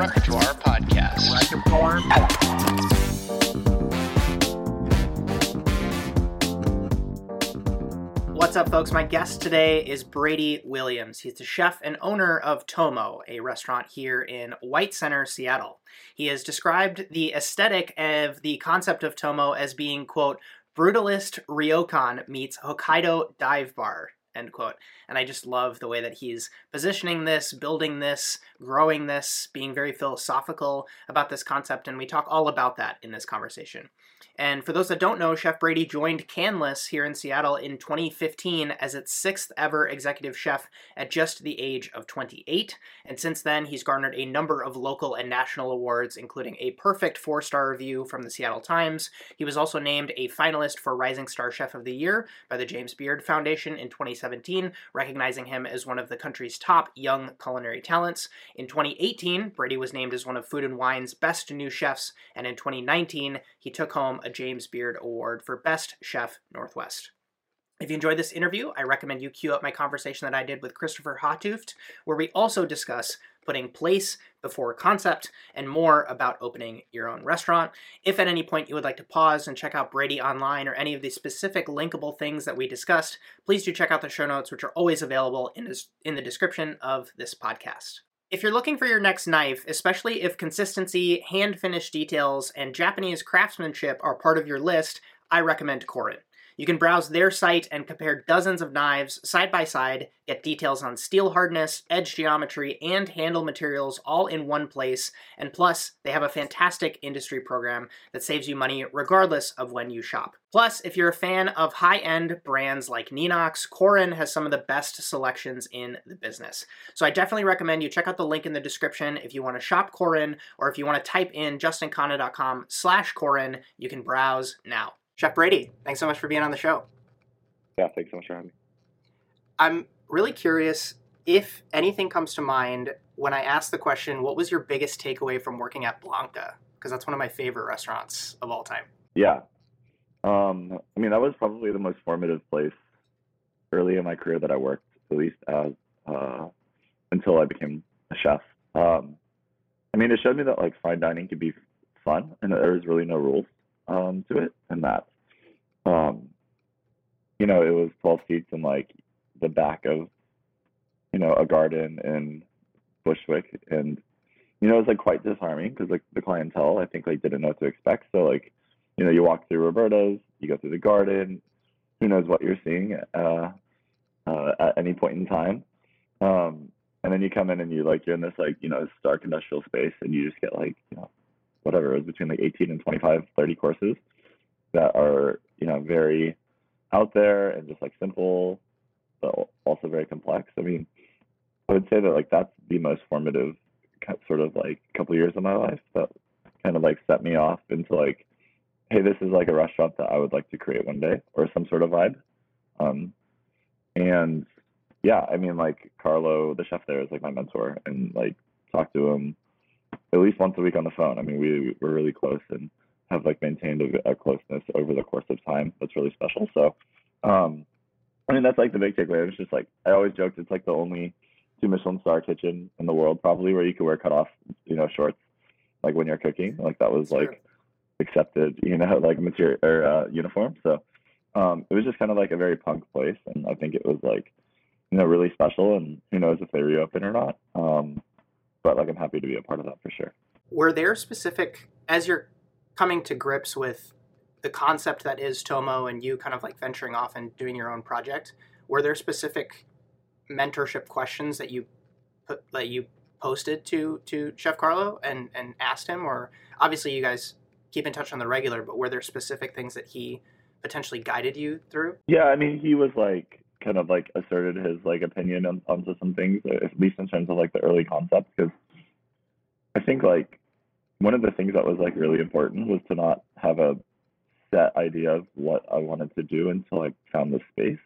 Repertoire Podcast. Repertoire. What's up, folks? My guest today is Brady Williams. He's the chef and owner of Tomo, a restaurant here in White Center, Seattle. He has described the aesthetic of the concept of Tomo as being, quote, brutalist ryokan meets Hokkaido dive bar, end quote. And I just love the way that he's positioning this, building this, growing this, being very philosophical about this concept, and we talk all about that in this conversation. And for those that don't know, Chef Brady joined Canlis here in Seattle in 2015 as its sixth ever executive chef at just the age of 28. And since then, he's garnered a number of local and national awards, including a perfect four star review from the Seattle Times. He was also named a finalist for Rising Star Chef of the Year by the James Beard Foundation in 2017, recognizing him as one of the country's top young culinary talents. In 2018, Brady was named as one of Food and Wine's best new chefs, and in 2019, he took home a James Beard Award for Best Chef Northwest. If you enjoyed this interview, I recommend you queue up my conversation that I did with Christopher Haatuft, where we also discuss putting place before concept and more about opening your own restaurant. If at any point you would like to pause and check out Brady online or any of the specific linkable things that we discussed, please do check out the show notes, which are always available in, this, in the description of this podcast. If you're looking for your next knife, especially if consistency, hand finished details, and Japanese craftsmanship are part of your list, I recommend Korin. You can browse their site and compare dozens of knives side by side, get details on steel hardness, edge geometry, and handle materials all in one place, and plus, they have a fantastic industry program that saves you money regardless of when you shop. Plus, if you're a fan of high end brands like Nenox, Korin has some of the best selections in the business. So I definitely recommend you check out the link in the description if you want to shop Korin or if you want to type in justinkhanna.com slash Korin, you can browse now. Chef Brady, thanks so much for being on the show. Yeah, thanks so much for having me. I'm really curious if anything comes to mind when I ask the question, what was your biggest takeaway from working at Blanca? Because that's one of my favorite restaurants of all time. Yeah. Um, I mean, that was probably the most formative place early in my career that I worked, at least as uh, until I became a chef. Um, I mean, it showed me that like fine dining could be fun and that there was really no rules um, to it, and that um, you know it was 12 seats in like the back of you know a garden in Bushwick, and you know it was like quite disarming because like the clientele I think like didn't know what to expect. So like you know you walk through Roberta's, you go through the garden, who knows what you're seeing uh, uh, at any point in time. Um, and then you come in and you like you're in this like you know dark industrial space and you just get like you know whatever it was between like 18 and 25 30 courses that are you know very out there and just like simple but also very complex. I mean i would say that like that's the most formative sort of like couple years of my life that kind of like set me off into like hey this is like a restaurant that i would like to create one day or some sort of vibe. Um and yeah i mean like carlo the chef there is like my mentor and like talk to him at least once a week on the phone. I mean, we we're really close and have like maintained a, a closeness over the course of time. That's really special. So, um, I mean, that's like the big takeaway. It's just like I always joked, it's like the only two Michelin star kitchen in the world, probably where you could wear cut off, you know, shorts, like when you're cooking. Like that was like accepted, you know, like material or uh, uniform. So, um, it was just kind of like a very punk place, and I think it was like, you know, really special. And who knows if they reopen or not. Um, but like I'm happy to be a part of that for sure. Were there specific as you're coming to grips with the concept that is Tomo and you kind of like venturing off and doing your own project? Were there specific mentorship questions that you put that you posted to to Chef Carlo and and asked him, or obviously you guys keep in touch on the regular, but were there specific things that he potentially guided you through? Yeah, I mean he was like kind of like asserted his like opinion on, onto some things, uh, at least in terms of like the early concepts. Because I think like one of the things that was like really important was to not have a set idea of what I wanted to do until I found the space,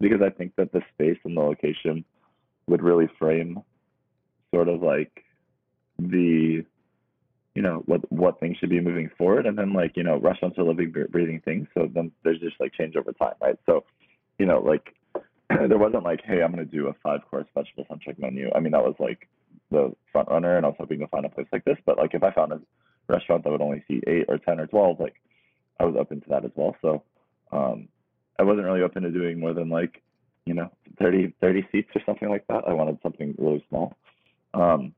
because I think that the space and the location would really frame sort of like the you know what what things should be moving forward and then like you know restaurants are living breathing things so then there's just like change over time right so you know like there wasn't like, hey, I'm gonna do a five course vegetable centric menu. I mean, that was like the front runner, and I was hoping to find a place like this. But like if I found a restaurant that would only seat eight or ten or twelve, like I was open to that as well. So um, I wasn't really open to doing more than like you know 30, 30 seats or something like that. I wanted something really small. Um,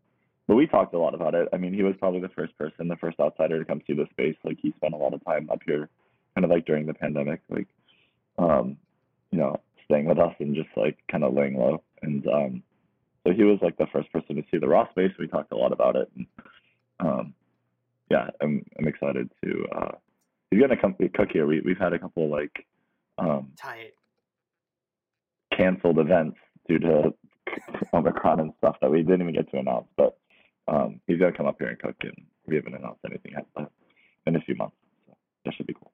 but we talked a lot about it. I mean, he was probably the first person, the first outsider to come see the space. Like he spent a lot of time up here, kind of like during the pandemic, like um, you know, staying with us and just like kind of laying low. And um, so he was like the first person to see the raw space. We talked a lot about it. And, um, yeah, I'm I'm excited to. Uh, he's gonna come cook here. We we've had a couple like um, Tight. canceled events due to Omicron and stuff that we didn't even get to announce. But um, he's gonna come up here and cook, and we haven't announced anything yet. But in a few months, so that should be cool.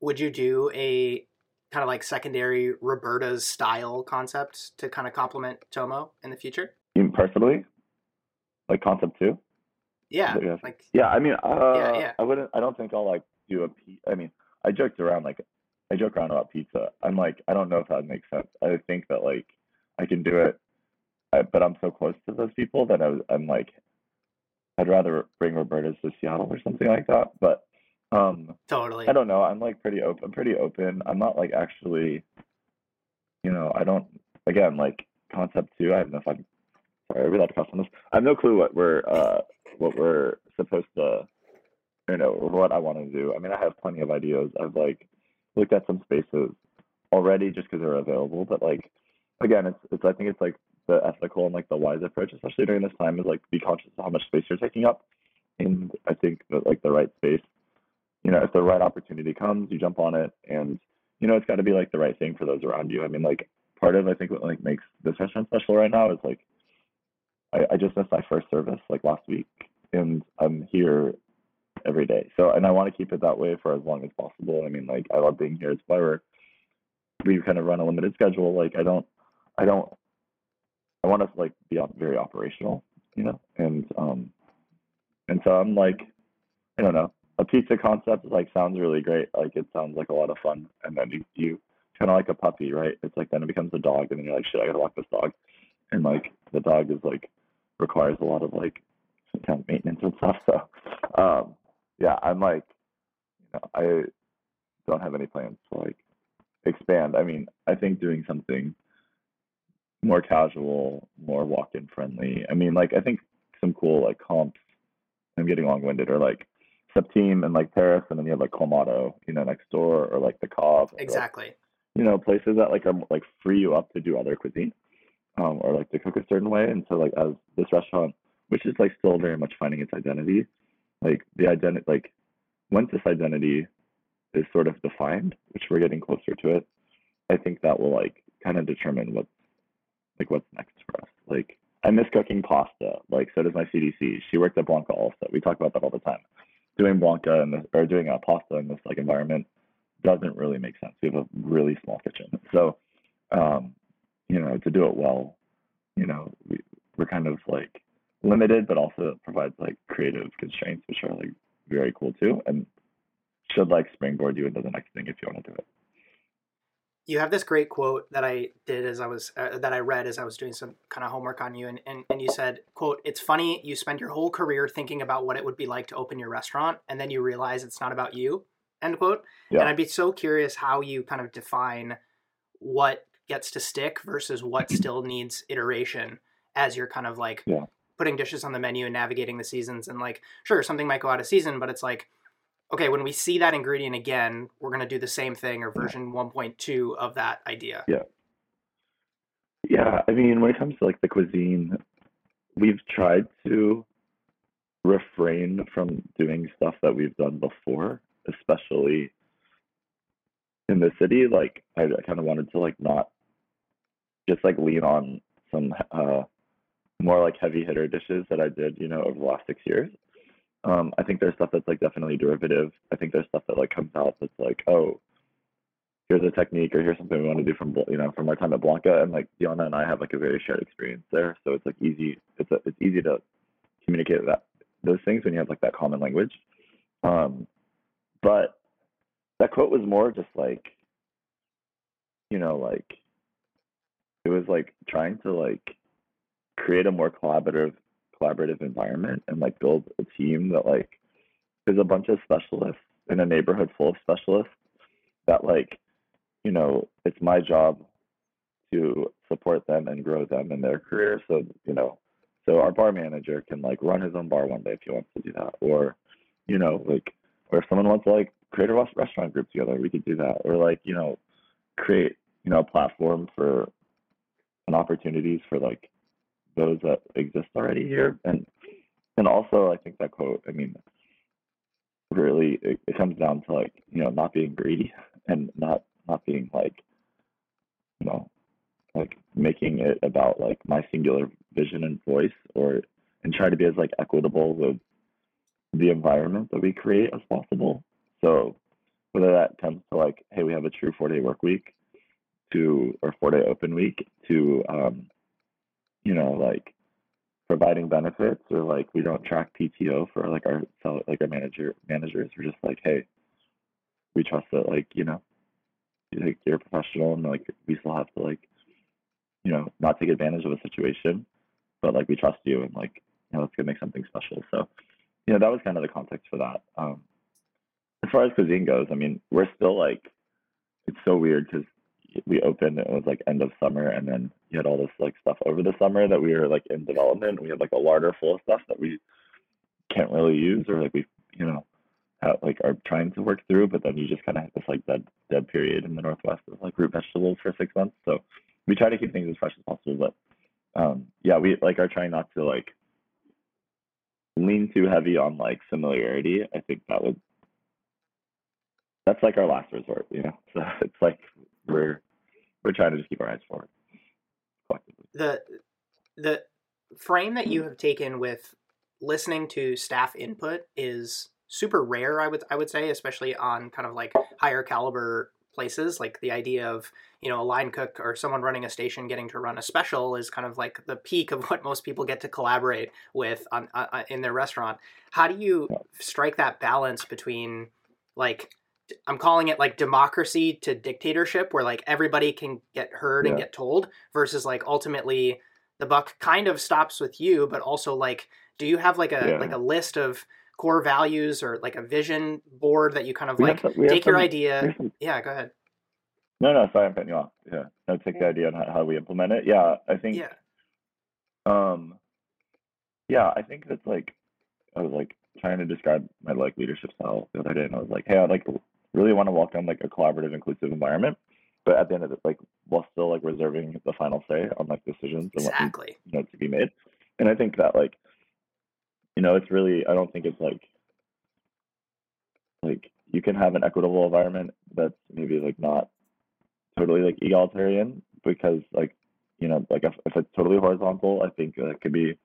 Would you do a kind of like secondary Roberta's style concept to kind of complement Tomo in the future? Even personally, like concept two. Yeah, Yeah. like Yeah, I mean, uh, Yeah, yeah. I wouldn't. I don't think I'll like do a. pi- I mean, I joked around like I joke around about pizza. I'm like, I don't know if that makes sense. I think that like I can do it, I, but I'm so close to those people that I, was- I'm like, I'd rather bring Roberta's to Seattle or something like that. But um, totally. I don't know. I'm like pretty open. I'm pretty open. I'm not like actually, you know, I don't. Again, like concept two. I don't know. Sorry, are we allowed to cuss on this? I have no clue what we're uh what we're supposed to, you know, what I want to do. I mean, I have plenty of ideas. I've like looked at some spaces already just because they're available. But like, again, it's it's. I think it's like the ethical and like the wise approach, especially during this time, is like be conscious of how much space you're taking up. And I think that like the right space you know, if the right opportunity comes, you jump on it, and you know, it's got to be like the right thing for those around you. I mean, like part of I think what like makes this restaurant special right now is like I, I just missed my first service like last week, and I'm here every day. So, and I want to keep it that way for as long as possible. I mean, like I love being here. It's why we're we kind of run a limited schedule. Like I don't, I don't, I want us to like be very operational, you know, and um, and so I'm like, I don't know a pizza concept like sounds really great. Like it sounds like a lot of fun. And then you, you kind of like a puppy, right? It's like then it becomes a dog, and then you're like, shit, I gotta walk this dog. And like the dog is like requires a lot of like kind of maintenance and stuff. So um, yeah, I'm like, you know, I don't have any plans to like expand. I mean, I think doing something more casual, more walk-in friendly. I mean, like I think some cool like comps. I'm getting long-winded, or like Septime and like Paris, and then you have like Clamato, you know, next door, or like the Cobb, or, like, exactly. you know, places that like are like free you up to do other cuisine, um, or like to cook a certain way. And so like as this restaurant, which is like still very much finding its identity, like the identity, like once this identity is sort of defined, which we're getting closer to it, I think that will like kind of determine what's like what's next for us. Like I miss cooking pasta, like so does my CDC. She worked at Blanca also. We talk about that all the time. Doing Blanca and this, or doing a pasta in this like environment doesn't really make sense. We have a really small kitchen, so um, you know to do it well, you know we we're kind of like limited, but also provides like creative constraints, which are like very cool too, and should like springboard you into the next thing if you want to do it. You have this great quote that I did as I was uh, that I read as I was doing some kind of homework on you, and, and and you said, "quote It's funny you spend your whole career thinking about what it would be like to open your restaurant, and then you realize it's not about you." End quote. Yeah. And I'd be so curious how you kind of define what gets to stick versus what still needs iteration as you're kind of like Yeah. putting dishes on the menu and navigating the seasons. And like, sure, something might go out of season, but it's like, okay, when we see that ingredient again, we're going to do the same thing or version 1.2 of that idea. Yeah, Yeah. I mean, when it comes to like the cuisine, we've tried to refrain from doing stuff that we've done before, especially in the city. Like, I, I kind of wanted to like not just like lean on some uh more like heavy hitter dishes that I did, you know, over the last six years. Um, I think there's stuff that's like definitely derivative. I think there's stuff that like comes out that's like, oh, here's a technique or here's something we want to do from you know from our time at Blanca and like Diana and I have like a very shared experience there, so it's like easy. It's a, it's easy to communicate that those things when you have like that common language. Um, but that quote was more just like, you know, like it was like trying to like create a more collaborative collaborative environment and like build a team that like is a bunch of specialists in a neighborhood full of specialists that like you know it's my job to support them and grow them in their career. So you know so our bar manager can like run his own bar one day if he wants to do that. Or you know like or if someone wants to like create a restaurant group together we could do that. Or like you know create you know a platform for and opportunities for like those that exist already here. And and also i think that quote i mean really it, it comes down to like you know not being greedy and not not being like you know like making it about like my singular vision and voice or and try to be as like equitable with the environment that we create as possible. So whether that comes to like hey we have a true four day work week to or four day open week to um you know like providing benefits or like we don't track PTO for like our like our manager managers. We're just like, hey, we trust that like you know, like you're a professional and like we still have to like, you know, not take advantage of a situation, but like we trust you and like you know let's go make something special. So, you know, that was kind of the context for that. Um, as far as cuisine goes, I mean, we're still like, it's so weird because we opened it was like end of summer and then you had all this like stuff over the summer that we were like in development. We had like a larder full of stuff that we can't really use or like we you know have, like are trying to work through but then you just kind of have this like dead dead period in the northwest of like root vegetables for six months. So we try to keep things as fresh as possible but um yeah we like are trying not to like lean too heavy on like familiarity. I think that would that's like our last resort you know? So it's like we're we're trying to just keep our eyes forward collectively. The the frame that you have taken with listening to staff input is super rare. I would I would say, especially on kind of like higher caliber places. Like the idea of you know a line cook or someone running a station getting to run a special is kind of like the peak of what most people get to collaborate with on uh, uh in their restaurant. How do you strike that balance between like I'm calling it like democracy to dictatorship, where like everybody can get heard yeah. and get told, versus like ultimately the buck kind of stops with you, but also like, do you have like a yeah. like a list of core values or like a vision board that you kind of we like take your some, idea? Some... Yeah, go ahead. No, no, sorry, I'm cutting you off. Yeah, I take the idea on how, how we implement it. Yeah, I think. Yeah. Um. Yeah, I think that's like, I was like trying to describe my like leadership style the other day, and I was like, hey, I'd like really want to welcome like a collaborative, inclusive environment. But at the end of it, like while still like reserving the final say on like decisions and exactly. what you know to be made. And I think that like, you know, it's really I don't think it's like like you can have an equitable environment that's maybe like not totally like egalitarian because like you know like if, if it's totally horizontal i think that could be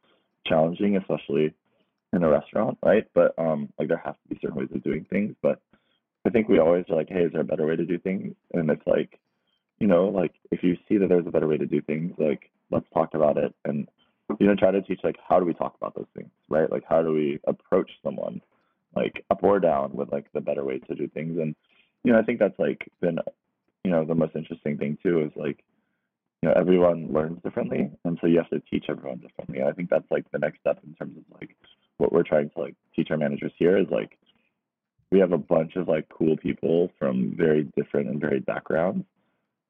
challenging especially in a restaurant right but um like there has to be certain ways of doing things but I think we always are like, hey, is there a better way to do things? And it's like, you know, like if you see that there's a better way to do things, like let's talk about it and you know try to teach like how do we talk about those things, right? Like how do we approach someone like up or down with like the better way to do things and you know I think that's like been you know the most interesting thing too is like you know everyone learns differently and so you have to teach everyone differently. And I think that's like the next step in terms of like what we're trying to like teach our managers here is like we have a bunch of like cool people from very different and varied backgrounds.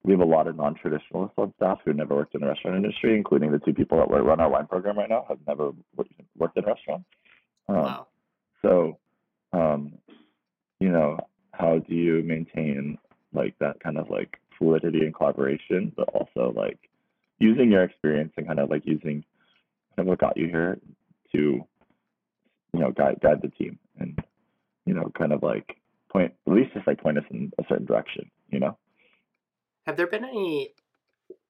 We have a lot of non-traditionalists on staff who never worked in the restaurant industry, including the two people that run our wine program right now have never worked in restaurants. Um, wow. So, um, you know, how do you maintain like that kind of like fluidity and collaboration, but also like using your experience and kind of like using kind of what got you here to, you know, guide guide the team and you know, kind of like point, at least just like point us in a certain direction, you know? Have there been any,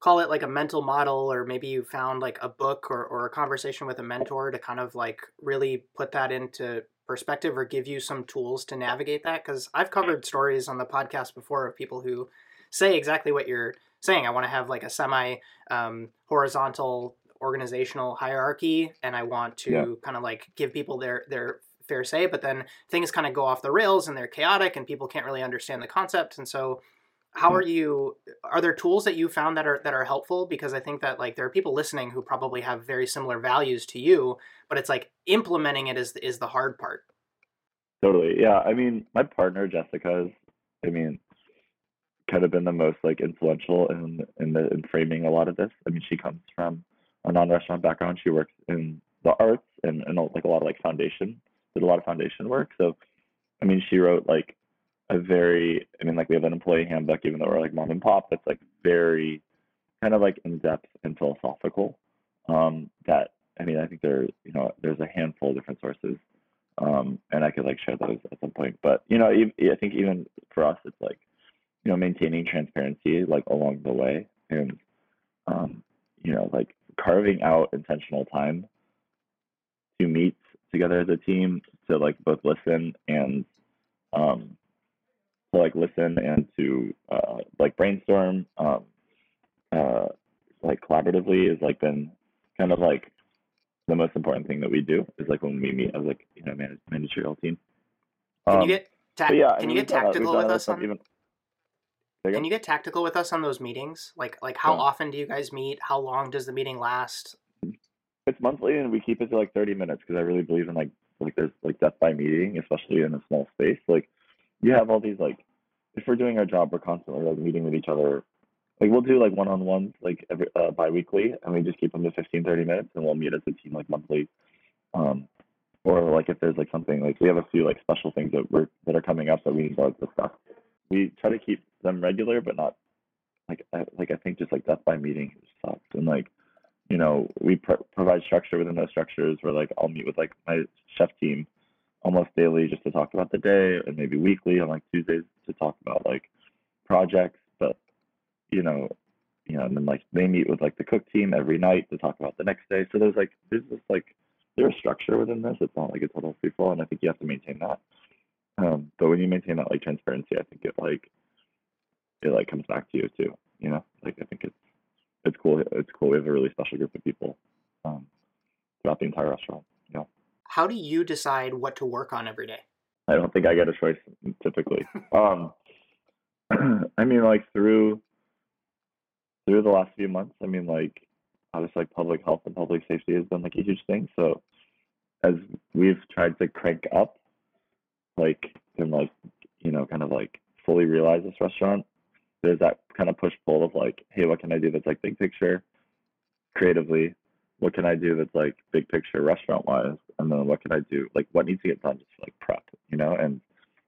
call it like a mental model, or maybe you found like a book or, or a conversation with a mentor to kind of like really put that into perspective or give you some tools to navigate that? Because I've covered stories on the podcast before of people who say exactly what you're saying. I want to have like a semi um, horizontal organizational hierarchy and I want to yeah. kind of like give people their their fair say, but then things kind of go off the rails and they're chaotic and people can't really understand the concept. And so how hmm. are you are there tools that you found that are that are helpful because i think that like there are people listening who probably have very similar values to you but it's like implementing it is is the hard part Totally. Yeah. I mean, my partner Jessica is, I mean, kind of been the most like influential in in the in framing a lot of this. I mean, she comes from a non-restaurant background. She works in the arts and and like a lot of like foundation, did a lot of foundation work. So, I mean, she wrote like a very, I mean, like we have an employee handbook, even though we're like mom and pop, that's like very kind of like in depth and philosophical. Um, that I mean, I think there, you know, there's a handful of different sources um, and I could like share those at some point. But you know, I think even for us, it's like you know maintaining transparency like along the way, and um, you know, like carving out intentional time to meet together as a team to like both listen and um, to like listen and to uh, like brainstorm um, uh, like collaboratively has like been kind of like the most important thing that we do is like when we meet as like you know manage, managerial team. Can um, you get ta- yeah, can I mean, you get tactical with us on? Even, can you get tactical with us on those meetings? Like like how yeah. often do you guys meet? How long does the meeting last? It's monthly, and we keep it to like thirty minutes because I really believe in like like there's like death by meeting, especially in a small space. Like you have all these like if we're doing our job, we're constantly like meeting with each other. Like we'll do like one-on-ones like every uh, bi-weekly and we just keep them to 15 30 minutes and we'll meet as a team like monthly. Um or like if there's like something like we have a few like special things that we're that are coming up that we need to discuss. We try to keep them regular but not like I, like i think just like death by meeting sucks. And like you know we pr- provide structure within those structures where like i'll meet with like my chef team almost daily just to talk about the day and maybe weekly on like tuesdays to talk about like projects But, you know, you know, and then like they meet with like the cook team every night to talk about the next day. So there's like there's this like there's structure within this. It's not like a total free fall, and I think you have to maintain that. Um, but when you maintain that like transparency, I think it like it like comes back to you too. You know, like I think it's it's cool. It's cool. We have a really special group of people um, throughout the entire restaurant. Know. How do you decide what to work on every day? I don't think I get a choice typically. um, I mean, like through through the last few months, I mean, like obviously, like public health and public safety has been like a huge thing. So as we've tried to crank up, like and like you know, kind of like fully realize this restaurant, there's that kind of push pull of like, hey, what can I do that's like big picture, creatively? What can I do that's like big picture restaurant wise? And then what can I do like what needs to get done just like prep, you know? And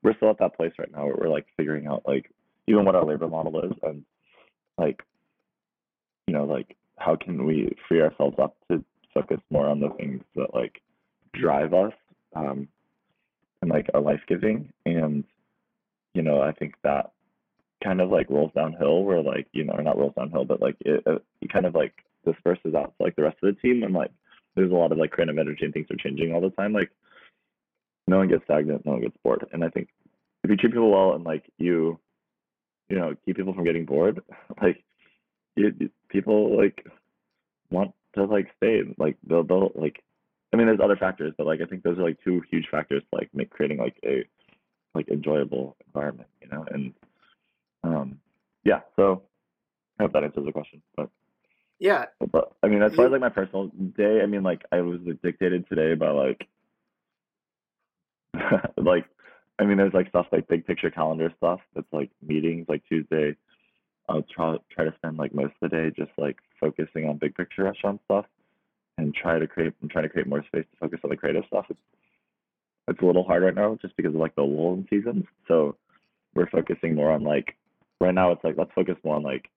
we're still at that place right now where we're like figuring out like even what our labor model is and like you know, like how can we free ourselves up to focus more on the things that like drive us um, and like are life giving. And, you know, I think that kind of like rolls downhill where like, you know, or not rolls downhill, but like it, uh, it kind of like disperses out to like the rest of the team. And like there's a lot of like creative energy and things are changing all the time. Like no one gets stagnant, no one gets bored. And I think if you treat people well and like you, you know, keep people from getting bored, like you, people like want to like stay. Like they'll they'll like. I mean, there's other factors, but like I think those are like two huge factors to like make creating like a like enjoyable environment, you know. And um, yeah. So I hope that answers the question. But yeah. But I mean, as far as like my personal day, I mean, like I was like, dictated today by like like I mean, there's like stuff like big picture calendar stuff that's like meetings like Tuesday I'll try try to spend like most of the day just like focusing on big picture restaurant stuff and try to create I'm trying to create more space to focus on the creative stuff. It's it's a little hard right now just because of like the lull in seasons. So we're focusing more on like right now it's like let's focus more on like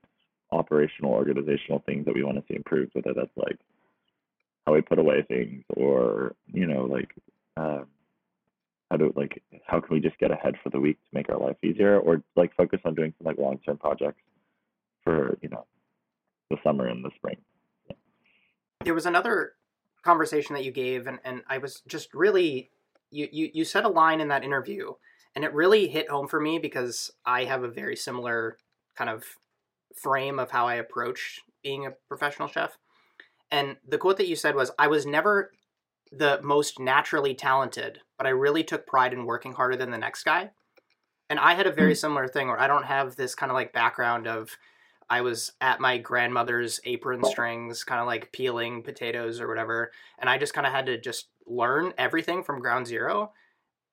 operational organizational things that we want to see improved, whether that's like how we put away things or, you know, like um, how to like how can we just get ahead for the week to make our life easier or like focus on doing some like long term projects for you know the summer and the spring. Yeah. There was another conversation that you gave, and, and I was just really you, you you said a line in that interview, and it really hit home for me because I have a very similar kind of frame of how I approach being a professional chef. And the quote that you said was, "I was never the most naturally talented, but I really took pride in working harder than the next guy." And I had a very hmm. similar thing where I don't have this kind of like background of I was at my grandmother's apron strings, kind of like peeling potatoes or whatever, and I just kind of had to just learn everything from ground zero.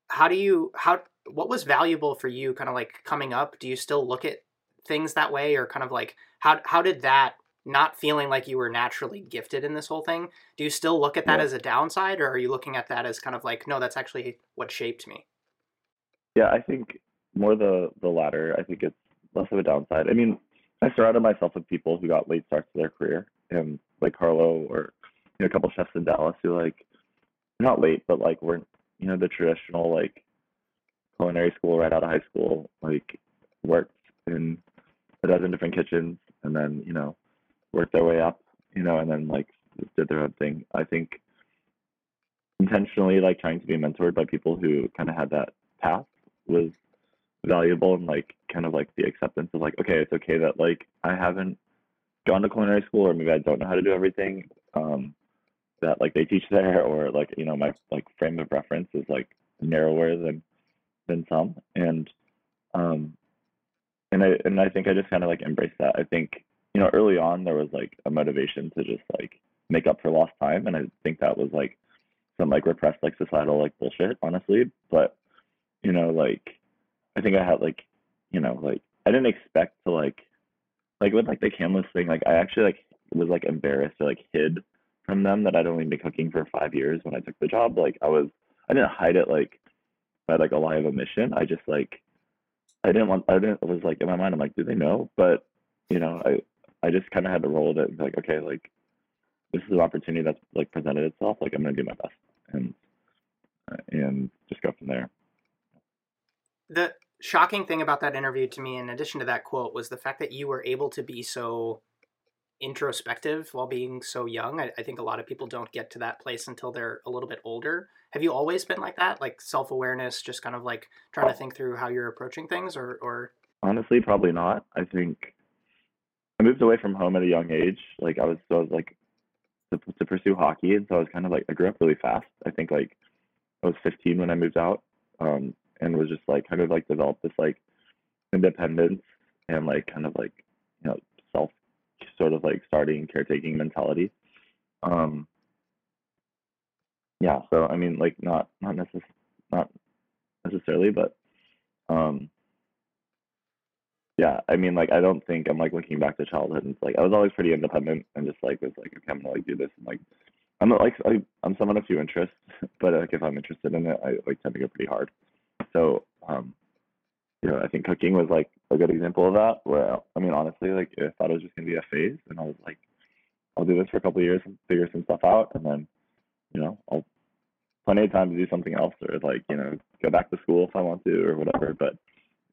How do you how what was valuable for you kind of like coming up? Do you still look at things that way or kind of like how how did that not feeling like you were naturally gifted in this whole thing, do you still look at that Yeah. as a downside or are you looking at that as kind of like no, that's actually what shaped me? Yeah, I think more the the latter. I think it's less of a downside. I mean, I surrounded myself with people who got late starts to their career, and like Carlo or you know, a couple chefs in Dallas who like not late, but like weren't you know the traditional like culinary school right out of high school, like worked in a dozen different kitchens, and then you know worked their way up, you know, and then like did their own thing. I think intentionally like trying to be mentored by people who kind of had that path was valuable and like kind of like the acceptance of like okay it's okay that like i haven't gone to culinary school or maybe i don't know how to do everything um that like they teach there or like you know my like frame of reference is like narrower than than some and um and i and i think i just kind of like embraced that i think you know early on there was like a motivation to just like make up for lost time and i think that was like some like repressed like societal like bullshit honestly but you know like I think I had like, you know, like I didn't expect to like, like with like the Canlis thing, like I actually like was like embarrassed or like hid from them that I'd only been cooking for five years when I took the job. Like I was, I didn't hide it like by like a lie of omission. I just like, I didn't want, I didn't, it was like in my mind, I'm like, do they know? But you know, I, I just kind of had to roll with it and be like, okay, like this is an opportunity that's like presented itself. Like I'm gonna do my best and uh, and just go from there. The shocking thing about that interview to me, in addition to that quote, was the fact that you were able to be so introspective while being so young. I, I think a lot of people don't get to that place until they're a little bit older. Have you always been like that? Like self awareness, just kind of like trying to think through how you're approaching things or, or Honestly, probably not. I think I moved away from home at a young age. Like I was, I was like to, to pursue hockey, and so I was kind of like I grew up really fast. I think like I was 15 when I moved out, um, and was just like kind of like developed this like independence and like kind of like sort of like starting caretaking mentality. Um, yeah, so I mean like not not necess- not necessarily, but um yeah, I mean, like, I don't think I'm like looking back to childhood and it's like I was always pretty independent and just like was like, okay, I'm gonna like do this and like I'm not like I, I'm someone of few interests, but like if I'm interested in it, I like tend to go pretty hard. So, um, you know, I think cooking was like a good example of that. Where I mean, honestly, like I thought it was just gonna be a phase, and I was like, I'll do this for a couple of years and figure some stuff out, and then, you know, I'll plenty of time to do something else or like you know go back to school if I want to or whatever. But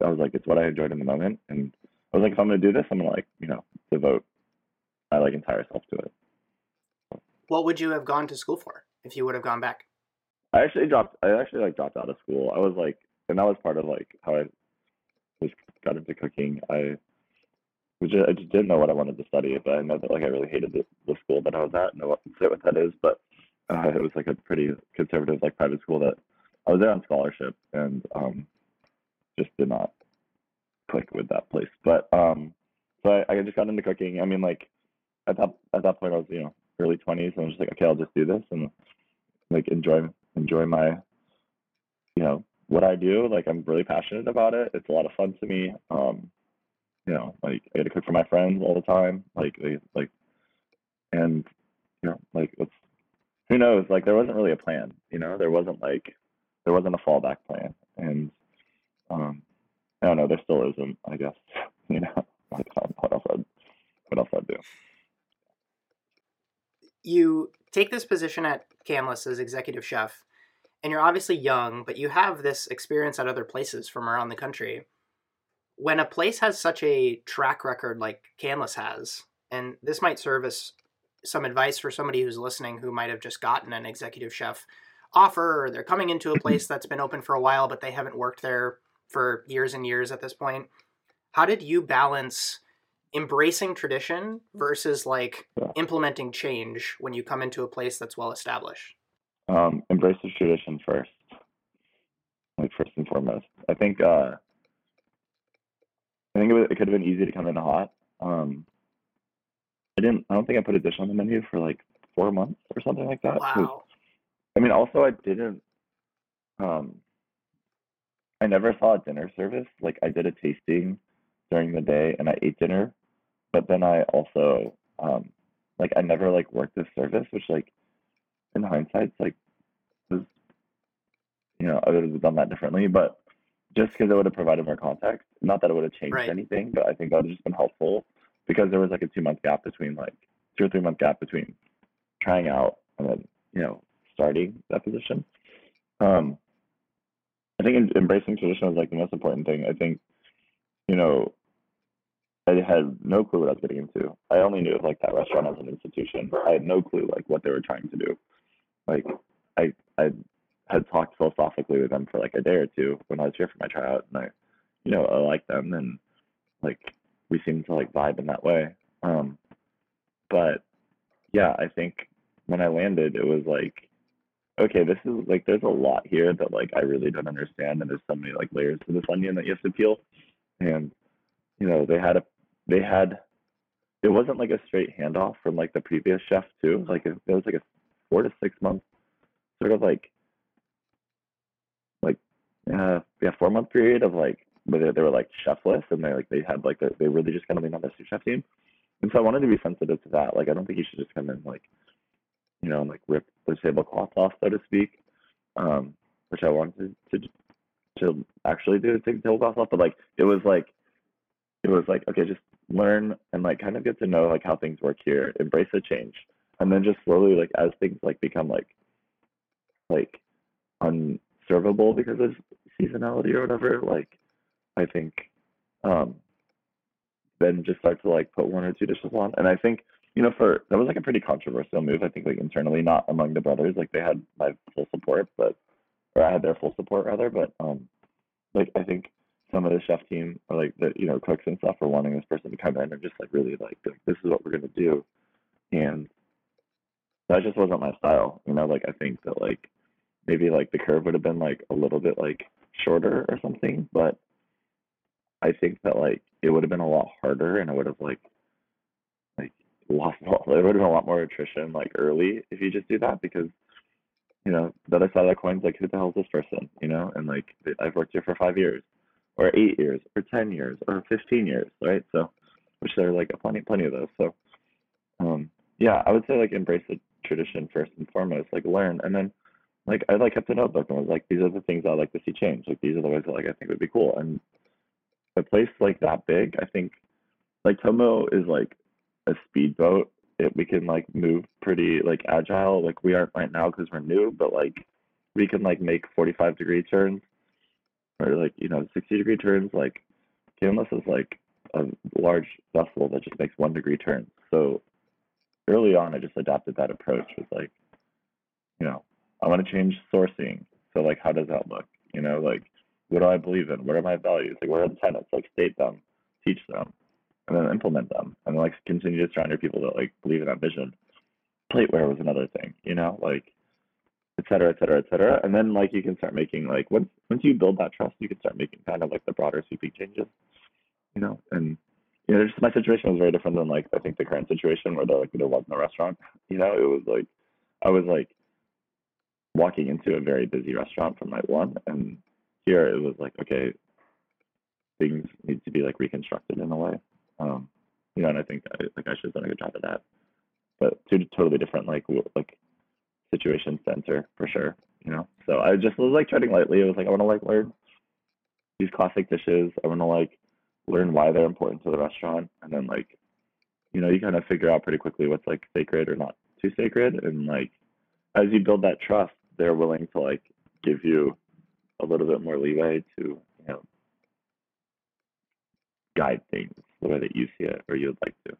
I was like, it's what I enjoyed in the moment, and I was like, if I'm gonna do this, I'm gonna like you know devote my like entire self to it. what would you have gone to school for if you would have gone back? I actually dropped. I actually like dropped out of school. I was like, and that was part of like how I got into cooking. I was just, I just didn't know what I wanted to study, but I know that like I really hated the, the school that I was at. What say what that is, but uh, it was like a pretty conservative like private school that I was there on scholarship and um just did not click with that place. But um so I, I just got into cooking. I mean like at that at that point I was you know early twenties and I was just like okay I'll just do this and like enjoy enjoy my you know what I do. Like I'm really passionate about it. It's a lot of fun to me. Um, you know, like I get to cook for my friends all the time. Like they like, and you know, like it's who knows. Like there wasn't really a plan. You know, there wasn't like there wasn't a fallback plan, and um, I don't know. There still isn't. I guess you know. Like what else? I'd, what else I'd do? you take this position at Canlis as executive chef, and you're obviously young, but you have this experience at other places from around the country. When a place has such a track record like Canlis has, and this might serve as some advice for somebody who's listening who might have just gotten an executive chef offer, or they're coming into a place that's been open for a while, but they haven't worked there for years and years at this point. How did you balance embracing tradition versus like implementing change when you come into a place that's well established? Um, embrace the tradition first, like first and foremost. I think uh, I think it, was, it could have been easy to come in hot. Um, I didn't. I don't think I put a dish on the menu for like four months or something like that. Wow. I mean, also I didn't. Um, I never saw a dinner service. Like I did a tasting during the day, and I ate dinner, but then I also um, like I never like worked this service, which like in hindsight, it's like was you know I would have done that differently, but just because it would have provided more context, not that it would have changed Right. anything, but I think that would have just been helpful because there was like a two month gap between like two or three month gap between trying out and then you know starting that position. Um, I think embracing tradition was like the most important thing. I think, you know, I had no clue what I was getting into. I only knew of like that restaurant as an institution. I had no clue like what they were trying to do. Like I I had talked philosophically with them for like a day or two when I was here for my tryout, and I, you know, I liked them and like we seemed to like vibe in that way. Um, but yeah, I think when I landed, it was like, okay, this is like there's a lot here that like I really don't understand, and there's so many like layers to this onion that you have to peel, and you know they had a they had it wasn't like a straight handoff from like the previous chef too. Like it, it was like a four to six month sort of like like uh yeah four month period of like where they, they were like chefless and they like they had like the, they really just kind of leaned on their sous chef team. And so I wanted to be sensitive to that. Like I don't think you should just come in like you know like rip the tablecloth off so to speak. Um which I wanted to to actually do take the tablecloth off, but like it was like it was like okay just learn and like kind of get to know like how things work here, embrace the change, and then just slowly like as things like become like like unservable because of seasonality or whatever, like I think um then just start to like put one or two dishes on. And I think, you know, for that was like a pretty controversial move, I think like internally, not among the brothers. Like they had my full support, but or I had their full support rather, but um like I think some of the chef team or like the you know cooks and stuff are wanting this person to come in and just like really like, this is what we're gonna do, and that just wasn't my style. You know, like I think that like maybe like the curve would have been like a little bit like shorter or something, but I think that like it would have been a lot harder and it would have like like lost a lot, there would have been a lot more attrition like early if you just do that because you know the other side of the is like who the hell is this person you know and like I've worked here for five years or eight years or ten years or fifteen years right so which there are like plenty plenty of those so yeah I would say like embrace the tradition first and foremost like learn and then like I like kept a notebook and was like these are the things I like to see change. Like these are the ways that like I think would be cool. And a place like that big I think like Tomo is like a speedboat. It, we can like move pretty like agile. Like we aren't right now because we're new but like we can like make 45 degree turns or like you know 60 degree turns. Like Canlis is like a large vessel that just makes one degree turns so early on I just adopted that approach with like you know I want to change sourcing. So like how does that look? You know like what do I believe in? What are my values? Like what are the tenets? Like state them teach them and then implement them and like continue to surround your people that like believe in that vision. Plateware was another thing you know like et cetera et cetera et cetera. And then like you can start making like once once you build that trust you can start making kind of like the broader sweeping changes you know and you know just my situation was very different than like i think the current situation where there like there wasn't a restaurant. You know it was like i was like walking into a very busy restaurant from night one and here it was like okay things need to be like reconstructed in a way. Um you know and i think I, like i should have done a good job of that. But two totally different like like situations to enter for sure you know? So i just was like treading lightly. It was like i want to like learn these classic dishes. I want to like learn why they're important to the restaurant and then like you know you kind of figure out pretty quickly what's like sacred or not too sacred and like as you build that trust they're willing to like give you a little bit more leeway to you know guide things the way that you see it or you'd like to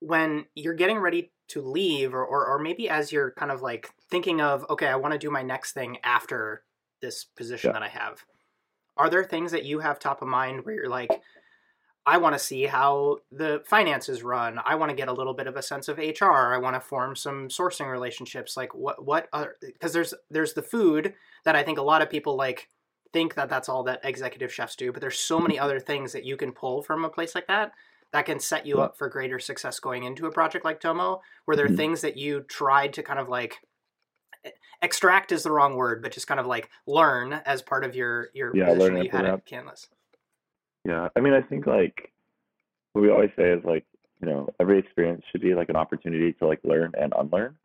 when you're getting ready to leave or, or, or maybe as you're kind of like thinking of okay i want to do my next thing after this position Yeah. that i have are there things that you have top of mind where you're like i want to see how the finances run. I want to get a little bit of a sense of hr i want to form some sourcing relationships. Like what what are because there's there's the food that i think a lot of people like think that that's all that executive chefs do, but there's so many other things that you can pull from a place like that that can set you up for greater success going into a project like Tomo, where there are Mhm. things that you tried to kind of like extract is the wrong word, but just kind of like learn as part of your your Yeah, position you had at implement. Yeah, I mean, I think like what we always say is like, you know, every experience should be like an opportunity to like learn and unlearn,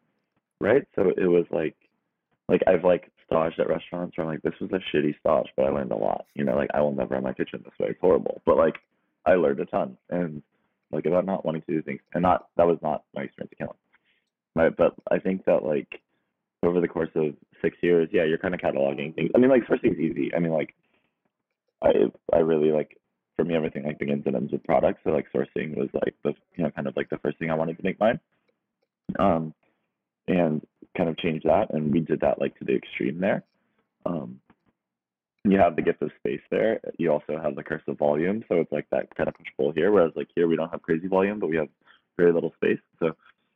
right? So it was like, like I've like staged at restaurants where I'm like, this was a shitty stage, but I learned a lot. You know, like I will never run my kitchen this way. It's horrible, but like I learned a ton and like about not wanting to do things, and not that was not my experience at Canlis, right? But I think that like over the course of six years, yeah, you're kind of cataloging things. I mean, like first thing's easy. I mean, like I I really like for me everything like begins and ends with products. So like sourcing was like the you know kind of like the first thing I wanted to make mine. Um, and kind of change that, and we did that like to the extreme there. Um, you have the gift of space there. You also have the curse of volume, so it's like that kind of push pull here. Whereas like here we don't have crazy volume, but we have very little space. So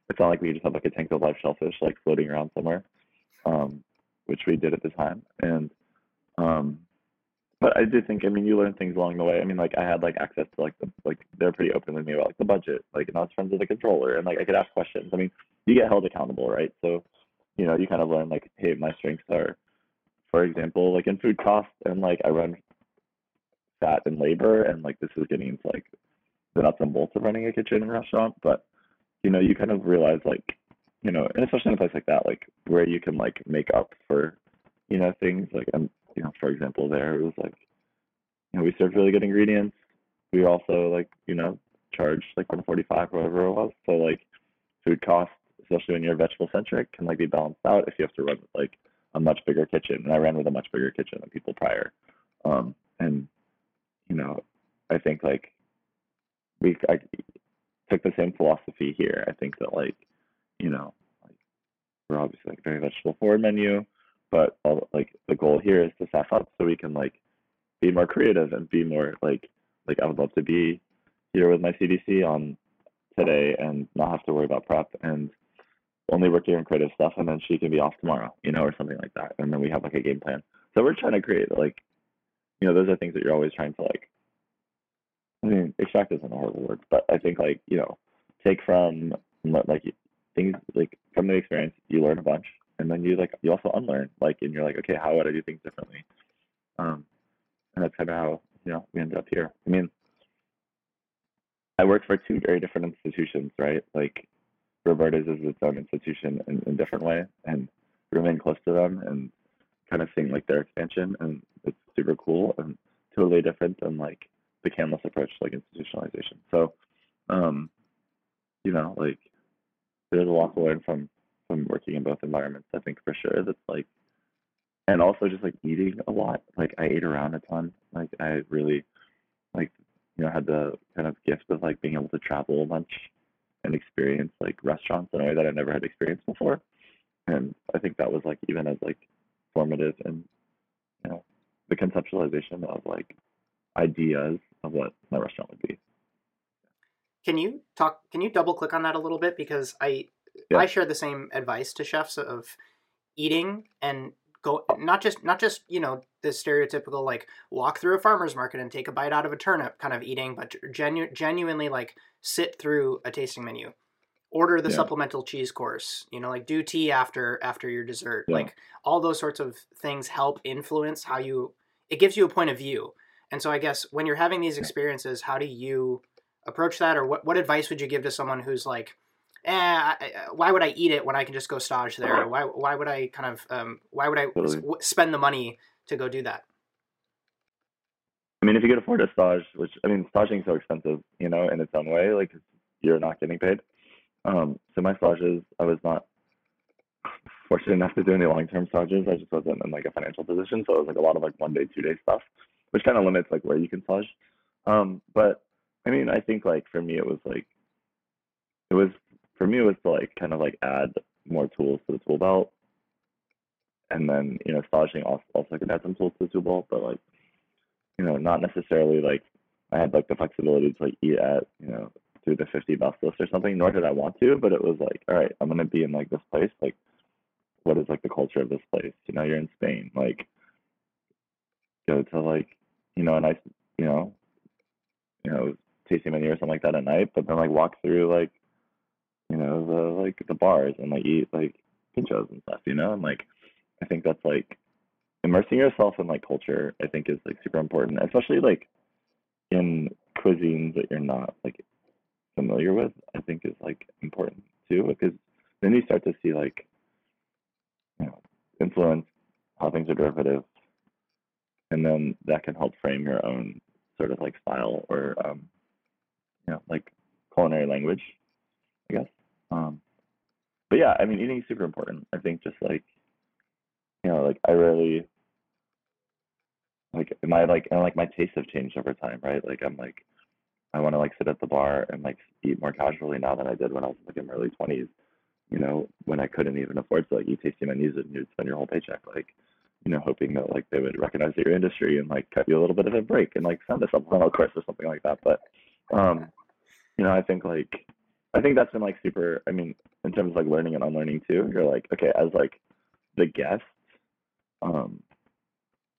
it's not like we just have like a tank of live shellfish like floating around somewhere, um, which we did at the time. And um, but I do think I mean you learn things along the way. I mean like I had like access to like the like they're pretty open with me about like the budget, like and I was friends with the controller and like I could ask questions. I mean you get held accountable, right? So you know you kind of learn like hey my strengths are, for example, like in food costs and like I run fat and labor and like this is getting into like the nuts and bolts of running a kitchen and restaurant, but you know you kind of realize like you know and especially in a place like that like where you can like make up for you know things like and you know for example there it was like you know we served really good ingredients. We also like you know charged like 145 or whatever it was. So like food costs especially when you're vegetable centric can like be balanced out if you have to run like a much bigger kitchen. And i ran with a much bigger kitchen than people prior. Um and you know i think like we I took the same philosophy here. I think that like you know like we're obviously like very vegetable forward menu but all, like the goal here is to staff up so we can like be more creative and be more like like I would love to be here with my CDC on today and not have to worry about prep and only work on creative stuff and then she can be off tomorrow, you know, or something like that. And then we have like a game plan. So we're trying to create like you know, those are things that you're always trying to like I mean, extract isn't a horrible word, but I think like, you know, take from like things like from the experience you learn a bunch and then you like you also unlearn like and you're like okay how would i do things differently? Um and that's kind of how you know we ended up here. I mean i worked for two very different institutions right? Like roberta's is its own institution in, in a different way and remain close to them and kind of seeing like their expansion and it's super cool and totally different than like the Canlis approach to like institutionalization. So um you know like there's a lot to learn from from working in both environments. I think for sure that's like, and also just like eating a lot. Like I ate around a ton. Like I really, like you know, had the kind of gift of like being able to travel a bunch and experience like restaurants in a way that I never had experienced before. And I think that was like even as like formative and you know the conceptualization of like ideas of what my restaurant would be. Can you talk? Can you double click on that a little bit because I Yeah. I share the same advice to chefs of eating and go not just not just you know the stereotypical like walk through a farmer's market and take a bite out of a turnip kind of eating, but genu- genuinely like sit through a tasting menu, order the Yeah. supplemental cheese course, you know, like do tea after after your dessert, Yeah. like all those sorts of things help influence how you. It gives you a point of view, and so I guess when you're having these experiences, how do you approach that, or what what advice would you give to someone who's like, eh, why would I eat it when I can just go stage there? Why why would I kind of um, why would I Totally. w- spend the money to go do that? I mean, if you could afford a stage, which I mean, staging is so expensive, you know, in its own way, like you're not getting paid. Um, so my stages, I was not fortunate enough to do any long-term stages. I just wasn't in like a financial position, so it was like a lot of like one day, two day stuff, which kind of limits like where you can stage. Um, but I mean, I think like for me, it was like it was for me it was to like kind of like add more tools to the tool belt, and then you know, staging also also can add some tools to the tool belt, but like you know, not necessarily like I had like the flexibility to like eat at, you know, through the 50 best list or something, nor did I want to, but it was like, all right, I'm going to be in like this place. Like, what is like the culture of this place? You know, you're in Spain. Like, go to like you know a nice you know you know tasting menu or something like that at night, but then like walk through like you know the like the bars and like eat like pinchos and stuff, you know, and like I think that's like immersing yourself in like culture. I think is like super important, especially like in cuisines that you're not like familiar with. I think is like important too because then you start to see like you know influence how things are derivative and then that can help frame your own sort of like style or um you know like culinary language i guess um but yeah i mean eating is super important i think just like you know like i really like my like and like my tastes have changed over time right like i'm like i want to like sit at the bar and like eat more casually now than i did when i was like in my early 20s you know when i couldn't even afford to like eat tasty menus and you'd spend your whole paycheck like you know, hoping that like they would recognize your industry and like cut you a little bit of a break and like send a supplemental course or something like that. But um, you know, I think like I think that's been like super I mean, in terms of like learning and unlearning too, you're like, okay, as like the guest, um,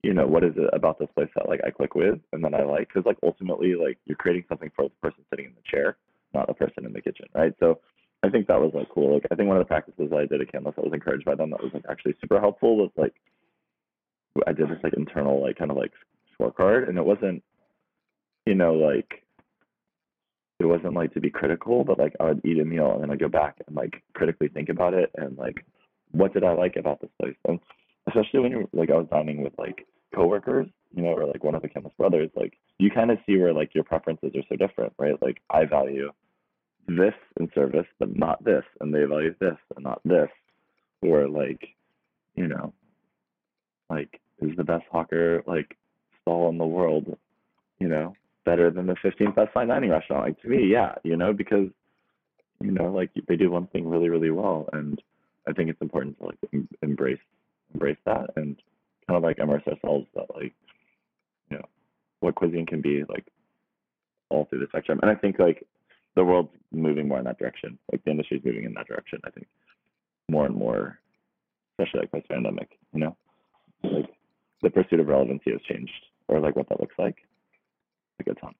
you know, what is it about this place that like I click with and then I like because like ultimately like you're creating something for the person sitting in the chair, not the person in the kitchen, right? So I think that was like cool. Like I think one of the practices I did at Canlis that was encouraged by them that was like actually super helpful was like I did this like internal like kind of like scorecard, and it wasn't, you know, like it wasn't like to be critical, but like I would eat a meal and then I'd go back and like critically think about it and like what did I like about this place, and especially when you're like I was dining with like coworkers, you know, or like one of the Canlis brothers, like you kind of see where like your preferences are so different, right? Like I value this in service, but not this, and they value this and not this, or like, you know, like is the best hawker like stall in the world, you know, better than the 15th best fine dining restaurant. Like to me, yeah, you know, because you know, like they do one thing really, really well, and I think it's important to like em- embrace embrace that and kind of like immerse ourselves that like you know what cuisine can be like all through the spectrum. And I think like the world's moving more in that direction. Like the industry's moving in that direction. I think more and more, especially like post pandemic. You know, like the pursuit of relevancy has changed, or like what that looks like. A good time.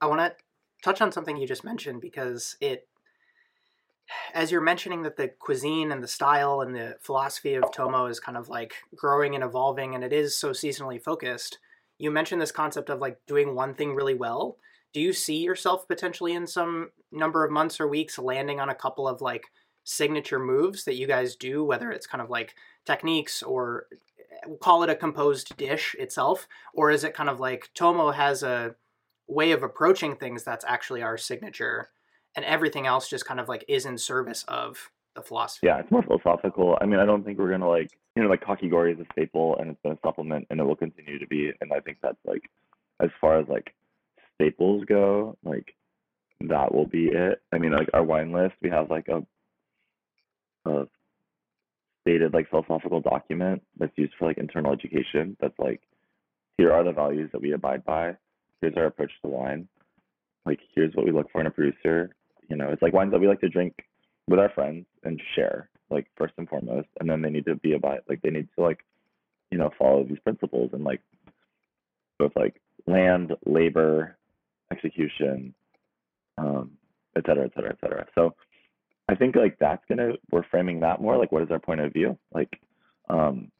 I want to touch on something you just mentioned because it, as you're mentioning that the cuisine and the style and the philosophy of Tomo is kind of like growing and evolving, and it is so seasonally focused. You mentioned this concept of like doing one thing really well. Do you see yourself potentially in some number of months or weeks landing on a couple of like signature moves that you guys do, whether it's kind of like techniques or call it a composed dish itself, or is it kind of like Tomo has a way of approaching things that's actually our signature, and everything else just kind of like is in service of the philosophy? Yeah, it's more philosophical. I mean, I don't think we're gonna like you know like kakigori is a staple and it's been a supplement and it will continue to be. And I think that's like as far as like staples go, like that will be it. I mean, like our wine list, we have like a a stated like philosophical document that's used for like internal education that's like here are the values that we abide by. Here's our approach to wine. Like here's what we look for in a producer. You know it's like wines that we like to drink with our friends and share like first and foremost and then they need to be about like they need to like you know follow these principles and like both like land labor execution um et cetera et cetera et cetera. So I think like that's gonna we're framing that more like what is our point of view? Like um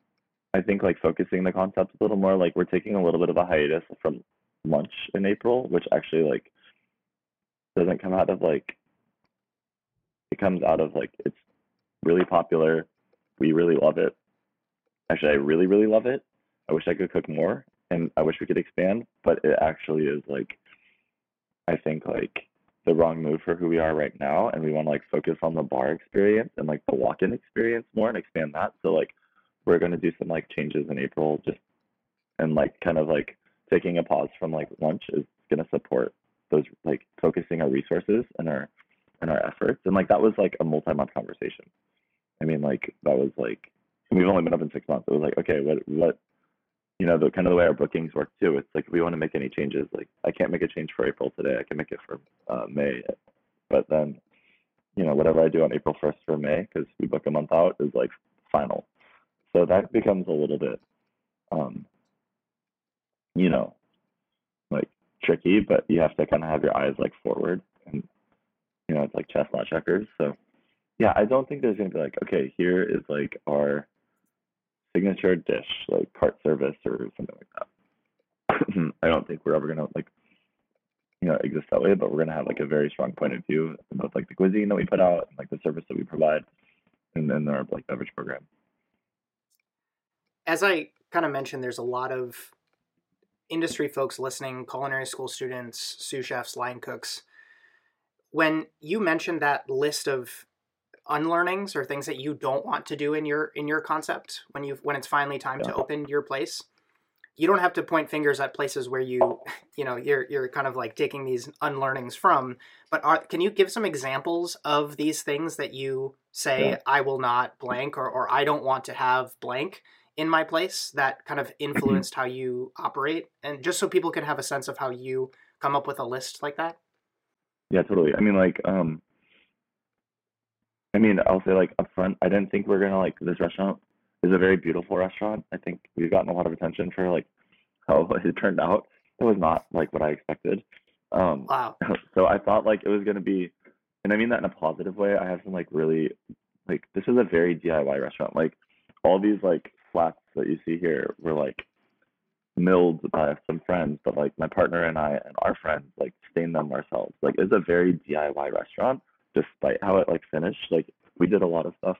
I think like focusing the concept a little more like we're taking a little bit of a hiatus from lunch in April which actually like doesn't come out of like it comes out of like it's really popular. We really love it. Actually I really really love it. I wish I could cook more and I wish we could expand but it actually is like I think like the wrong move for who we are right now and we want to like focus on the bar experience and like the walk-in experience more and expand that. So like we're going to do some like changes in april just and like kind of like taking a pause from like lunch is going to support those like focusing our resources and our and our efforts. And like that was like a multi-month conversation. I mean like that was like we've only been up in six months. It was like okay what what you know, the kind of the way our bookings work too. It's like if we want to make any changes, like I can't make a change for April today. I can make it for uh, May, but then, you know, whatever I do on April 1st for May, because we book a month out, is like final. So that becomes a little bit um, you know, like tricky, but you have to kind of have your eyes like forward and, you know, it's like chess, not checkers. So, yeah, I don't think there's to be like, okay, here is like our signature dish, like cart service or something like that. I don't think we're ever going to like, you know, exist that way, but we're going to have like a very strong point of view about like the cuisine that we put out and like the service that we provide and then our like beverage program. As I kind of mentioned, there's a lot of industry folks listening, culinary school students, sous chefs, line cooks. When you mentioned that list of unlearnings or things that you don't want to do in your in your concept when you when it's finally time yeah. to open your place, you don't have to point fingers at places where you you know you're you're kind of like taking these unlearnings from but are, can you give some examples of these things that you say yeah. i will not blank or, or i don't want to have blank in my place that kind of influenced how you operate and just so people can have a sense of how you come up with a list like that yeah totally i mean like um i mean i'll say like up front i didn't think we are gonna like this restaurant is a very beautiful restaurant. I think we've gotten a lot of attention for like how it turned out. It was not like what i expected. Um wow. so i thought like it was gonna be and i mean that in a positive way. I have some like really like this is a very diy restaurant. Like all these like flats that you see here were like milled by some friends, but like my partner and I and our friends like stained them ourselves. Like it's a very DIY restaurant, despite how it like finished. Like we did a lot of stuff,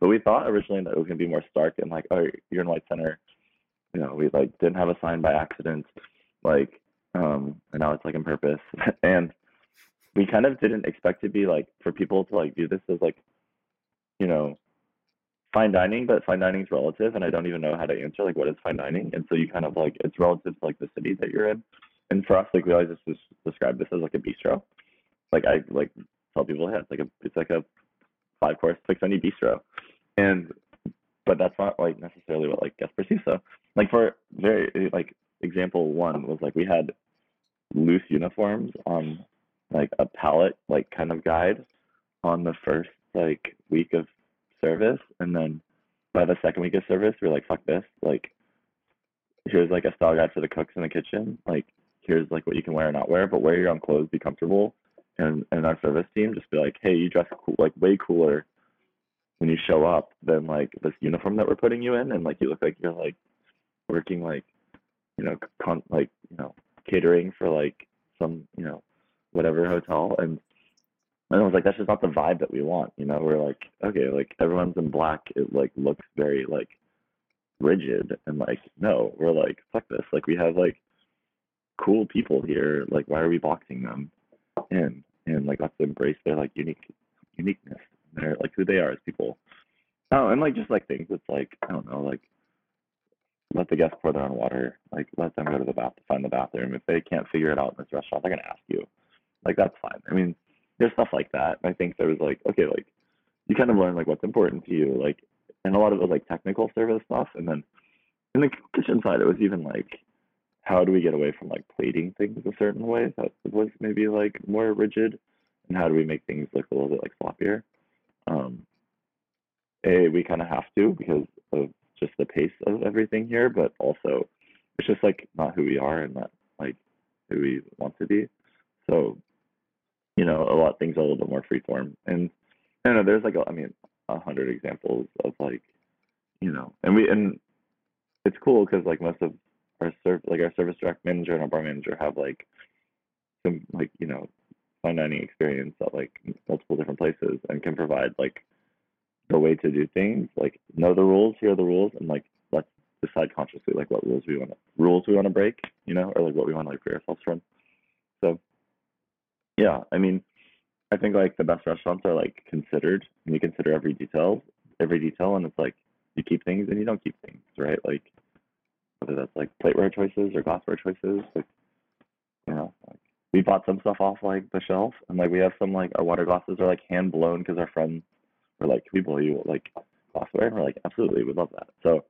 but we thought originally that it was gonna be more stark and like, oh, you're in White Center. You know, we like didn't have a sign by accident, like, um, and now it's like in purpose. and we kind of didn't expect to be like for people to like view this as like, you know, fine dining, but fine dining is relative, and I don't even know how to answer like what is fine dining. And so you kind of like it's relative to like the city that you're in. And for us, like we always just describe this as like a bistro. Like I like tell people, yeah, it's like a it's like a five course fix any bistro, and but that's not like necessarily what like guests perceive. So like for very like example one was like we had loose uniforms on like a palette like kind of guide on the first like week of service, and then by the second week of service, we are like, fuck this. Like, here's like a style guide for the cooks in the kitchen. Like, here's like what you can wear or not wear, but wear your own clothes, be comfortable. And and our service team just be like, hey, you dress cool, like way cooler when you show up than like this uniform that we're putting you in, and like you look like you're like working like, you know, con- like you know, catering for like some you know, whatever hotel, and and I was like, that's just not the vibe that we want. You know, we're like, okay, like everyone's in black. It like looks very like rigid and like, no, we're like, fuck this. Like we have like cool people here. Like, why are we boxing them in? And like, let's embrace their like unique uniqueness. They're like who they are as people. Oh, and like just like things. It's like I don't know, like let the guests pour their own water. Like let them go to the bath find the bathroom. If they can't figure it out in this restaurant, they're gonna ask you. Like that's fine. I mean, there's stuff like that. I think there was like, okay, like you kind of learn like what's important to you, like, and a lot of it was like technical service stuff, and then in the kitchen side, it was even like, how do we get away from like plating things a certain way that was maybe like more rigid, and how do we make things look a little bit like sloppier? Um, a we kind of have to because of just the pace of everything here, but also it's just like not who we are and not like who we want to be. So you know, a lot of things are a little bit more freeform. And I don't know, there's like, a, I mean, a hundred examples of like, you know, and we, and it's cool because like most of our serv, like our service direct manager and our bar manager have like some like, you know, fine dining experience at like multiple different places and can provide like the way to do things, like know the rules, here are the rules, and like let's decide consciously like what rules we want to rules we want to break, you know, or like what we want to like free ourselves from. So yeah, I mean, I think like the best restaurants are like considered, and you consider every detail, every detail, and it's like you keep things and you don't keep things, right? Like whether that's like plateware choices or glassware choices, like you know, like we bought some stuff off like the shelf, and like we have some like our water glasses are like hand blown because our friends were like, "Can we blow you like glassware?" And we're like, "Absolutely, we love that." So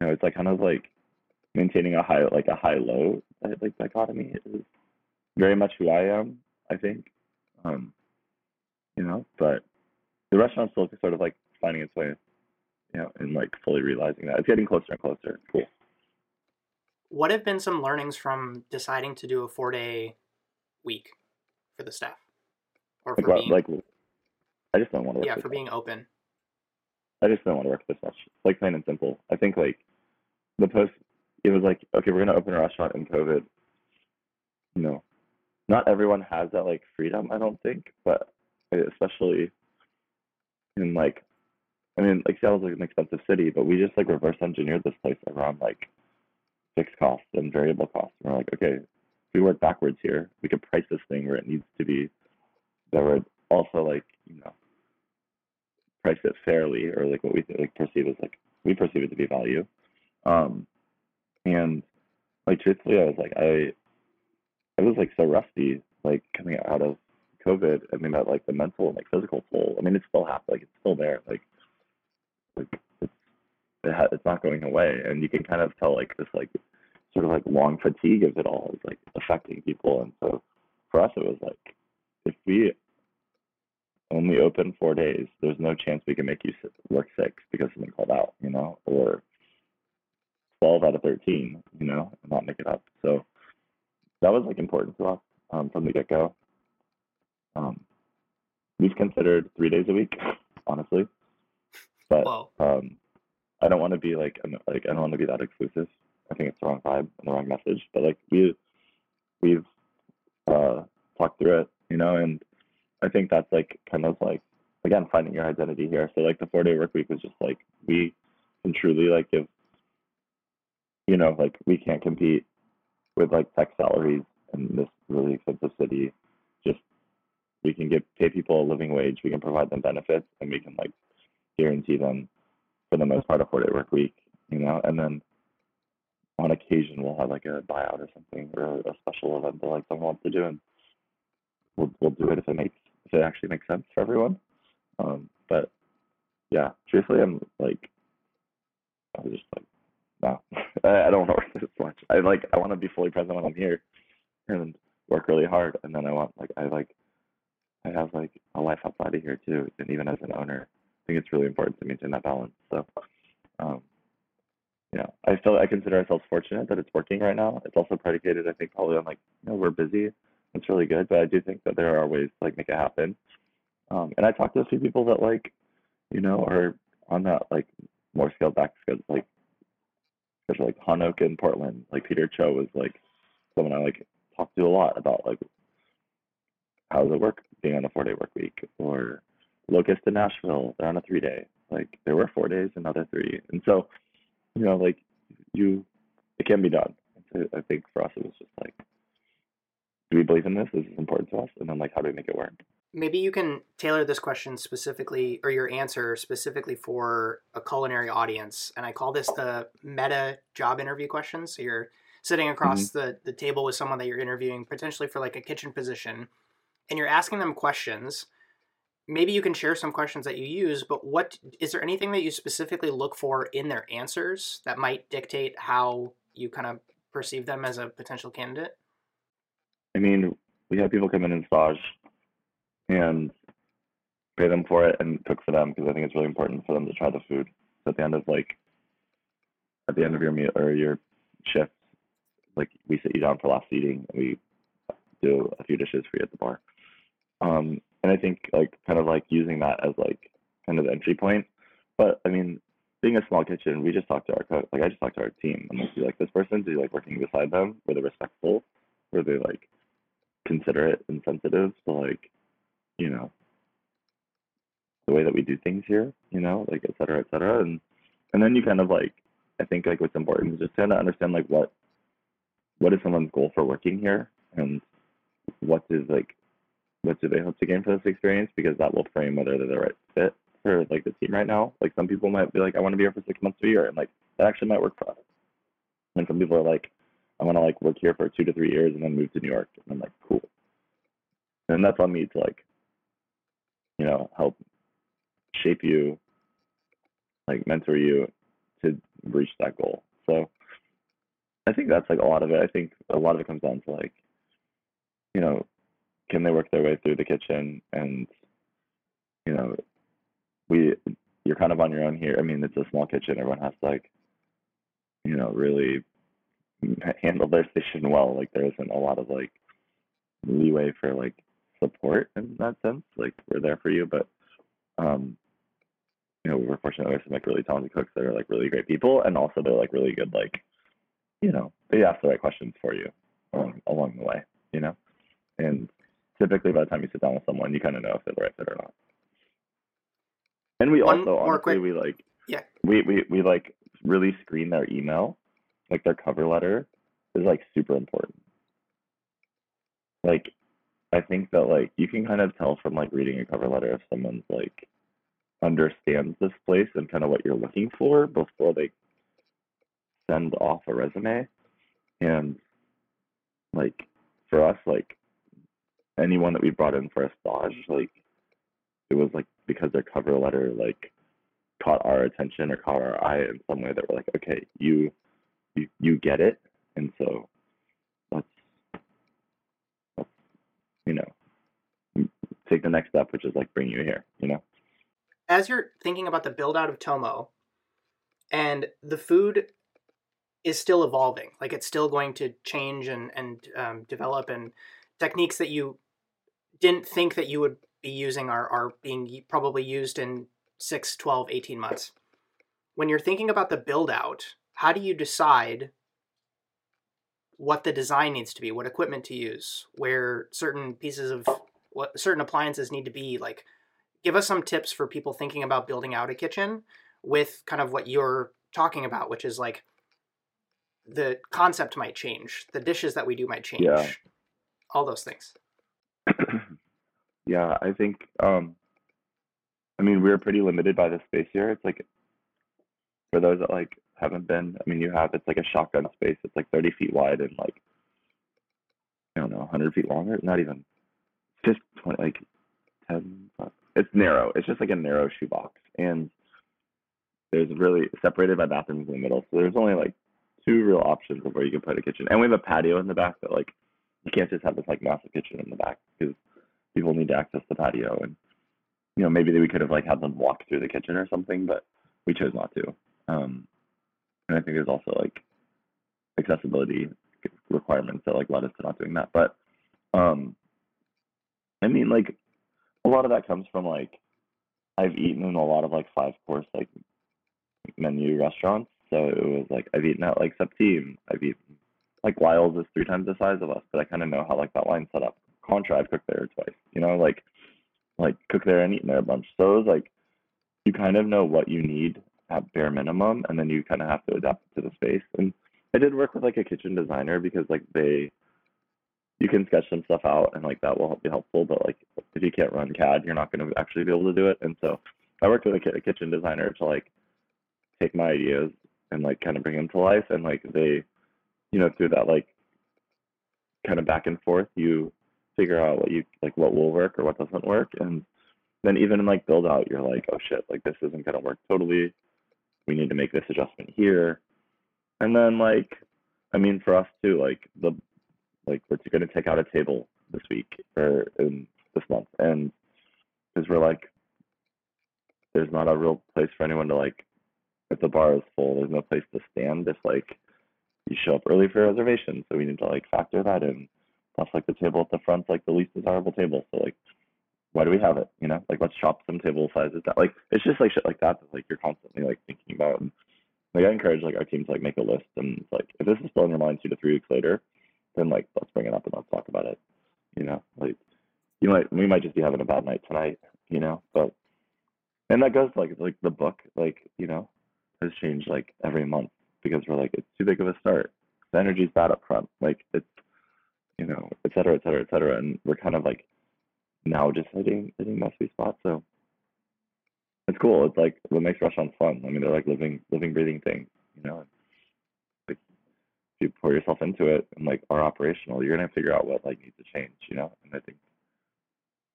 you know, it's like kind of like maintaining a high like a high low like dichotomy is very much who I am I think. Um, you know, but the restaurant's still sort of like finding its way, you know, and like fully realizing that it's getting closer and closer. Cool. What have been some learnings from deciding to do a four day week for the staff? Or for what- being, like I just don't want to work. yeah, for much. being open. I just don't want to work this much. Like plain and simple. I think like the post it was like, okay, we're gonna open a restaurant in COVID. You know, not everyone has that like freedom, I don't think, but especially in like I mean, like Seattle's like an expensive city, but we just like reverse engineered this place around like fixed costs and variable costs. And we're like, okay, if we work backwards here, we could price this thing where it needs to be that would also like, you know, price it fairly or like what we like perceive as like we perceive it to be value. Um and like truthfully I was like I I was like so rusty like coming out of COVID. I mean that like the mental and like physical toll. I mean it's still happening, like it's still there. Like like it ha- it's not going away and you can kind of tell like this like sort of like long fatigue of it all is like affecting people and so for us it was like if we only open four days, there's no chance we can make you work six because someone called out, you know, or 12 out of 13, you know, and not make it up. So that was like important to us um, from the get go. Um, we've considered three days a week, honestly, but um, I don't want to be like like I don't want to be that exclusive. I think it's the wrong vibe and the wrong message. But like we we've uh, talked through it, you know, and I think that's like kind of like again finding your identity here. So like the four day work week was just like we can truly like give you know like we can't compete with like tech salaries in this really expensive city. Just we can give pay people a living wage. We can provide them benefits, and we can like guarantee them for the most part a four day work week. You know, and then on occasion we'll have like a buyout or something or a special event that like someone wants to do, and we'll we'll do it if it makes if it actually makes sense for everyone. Um, but yeah, truthfully, I'm like, I was just like, no, I, I don't want to work this much. I like, I want to be fully present when I'm here, and work really hard. And then I want like, I like, I have like a life outside of here too. And even as an owner, think it's really important to maintain that balance. So, um, you know, I feel I consider ourselves fortunate that it's working right now. It's also predicated, I think, probably on like, you know, we're busy. It's really good, but I do think that there are ways to like make it happen. Um, and I talked to a few people that like, you know, are on that like more scaled back schedule, like especially like Han Oak in Portland. Like Peter Cho was like someone I like talked to a lot about like how does it work being on a four day work week or Locust in Nashville, they're on a three day. Like there were four days, another three. And so, you know, like you it can be done. So I think for us it was just like do we believe in this? Is this important to us? And then like how do we make it work? Maybe you can tailor this question specifically, or your answer specifically for a culinary audience. And I call this the meta job interview question. So you're sitting across mm-hmm. the, the table with someone that you're interviewing, potentially for like a kitchen position, and you're asking them questions. Maybe you can share some questions that you use, but what is there anything that you specifically look for in their answers that might dictate how you kind of perceive them as a potential candidate? I mean, we have people come in and stage and pay them for it and cook for them because I think it's really important for them to try the food. So at the end of like, at the end of your meal or your shift, like we sit you down for last seating and we do a few dishes for you at the bar. Um, and I think like kind of like using that as like kind of the entry point. But I mean, being a small kitchen, we just talked to our. Like I just talked to our team. I'm like, do you like this person? Do you like working beside them? Were they respectful? Were they like considerate and sensitive to like, you know, the way that we do things here, you know, like et cetera, et cetera. And and then you kind of like I think like what's important is just kind of understand like what what is someone's goal for working here and what is like what do they hope to gain for this experience because that will frame whether they're the right fit for like the team right now. Like some people might be like, I want to be here for six months to a year and like that actually might work for us. And some people are like, I want to like work here for two to three years and then move to New York. And I'm like, cool. And that's on me to like, you know, help shape you, like mentor you to reach that goal. So I think that's like a lot of it. I think a lot of it comes down to like, you know, can they work their way through the kitchen and, you know, we you're kind of on your own here. I mean, it's a small kitchen. Everyone has to like, you know, really handle their station well. Like there isn't a lot of like leeway for like support in that sense. Like we're there for you, but um, you know, we're fortunate we have some like really talented cooks that are like really great people, and also they're like really good. Like, you know, they ask the right questions for you along along the way. You know, and typically by the time you sit down with someone, you kind of know if they're the right fit or not. And we One also honestly we like Yeah. we, we we like really screen their email, like their cover letter is like super important. Like I think that like you can kind of tell from like reading a cover letter if someone's like understands this place and kind of what you're looking for before they send off a resume. And like for us, like anyone that we brought in for a stage, like it was like because their cover letter like caught our attention or caught our eye in some way that we're like, okay, you you you get it, and so let's let's you know take the next step, which is like bring you here, you know. As you're thinking about the build out of Tomo, and the food is still evolving, like it's still going to change and and um, develop, and techniques that you didn't think that you would be using are are being probably used in 6 12 18 months. When you're thinking about the build out how do you decide what the design needs to be what equipment to use where certain pieces of what certain appliances need to be? Like give us some tips for people thinking about building out a kitchen with kind of what you're talking about which is like the concept might change the dishes that we do might change Yeah. all those things yeah, I think um I mean we're pretty limited by the space here. It's like for those that like haven't been, I mean you have it's like a shotgun space. It's like thirty feet wide and like I don't know, hundred feet longer. Not even just 20, like ten it's narrow. It's just like a narrow shoebox. And there's really separated by bathrooms in the middle. So there's only like two real options of where you can put a kitchen. And we have a patio in the back that like you can't just have this like massive kitchen in the back because people need to access the patio and you know maybe we could have like had them walk through the kitchen or something but we chose not to. Um and i think there's also like accessibility requirements that like led us to not doing that. But um i mean like a lot of that comes from like i've eaten in a lot of like five course like menu restaurants. So it was like i've eaten at like septime. I've eaten like Lyle's is three times the size of us, but I kind of know how like that line's set up. Contra, I've cooked there twice. You know, like like cook there and eaten there a bunch. So it was like you kind of know what you need at bare minimum, and then you kind of have to adapt to the space. And I did work with like a kitchen designer because like they you can sketch some stuff out and like that will be helpful. But like if you can't run CAD, you're not going to actually be able to do it. And so I worked with a kitchen designer to like take my ideas and like kind of bring them to life. And like they you know, through that like kind of back and forth, you figure out what you like what will work or what doesn't work. And then even in like build out, you're like, oh shit, like this isn't gonna work totally. We need to make this adjustment here. And then like I mean for us too, like the like we're gonna take out a table this week or in this month and because we're like there's not a real place for anyone to like if the bar is full, there's no place to stand if like you show up early for a reservation, so we need to like factor that in. Plus, like the table at the front's like the least desirable table, so like, why do we have it? You know, like let's chop some table sizes down. Like it's just like shit like that that like you're constantly like thinking about. And like I encourage like our team to like make a list and like if this is still in your mind two to three weeks later, then like let's bring it up and let's talk about it. You know, like you might we might just be having a bad night tonight. You know, but and that goes like like the book like you know has changed like every month because we're like it's too big of a start. The energy's bad up front, like it's you know, et cetera, et cetera, et cetera, and we're kind of like now just hitting hitting that sweet spot. So it's cool. It's like what makes restaurants fun. I mean, they're like living living breathing things, you know. Like if you pour yourself into it and like are operational, you're gonna figure out what like needs to change, you know. And I think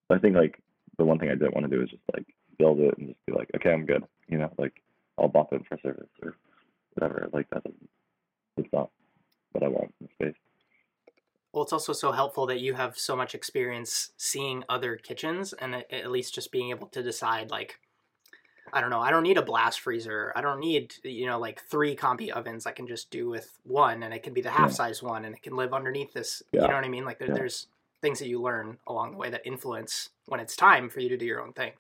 I think like the one thing I didn't want to do is just like build it and just be like, okay, I'm good, you know, like I'll bop in for service or whatever. Like that doesn't, it's not what I want in space. Well, it's also so helpful that you have so much experience seeing other kitchens and at least just being able to decide like I don't know. I don't need a blast freezer. I don't need you know like three combi ovens. I can just do with one, and it can be the half size one, and it can live underneath this. Yeah. You know what I mean? Like there, Yeah. there's things that you learn along the way that influence when it's time for you to do your own thing.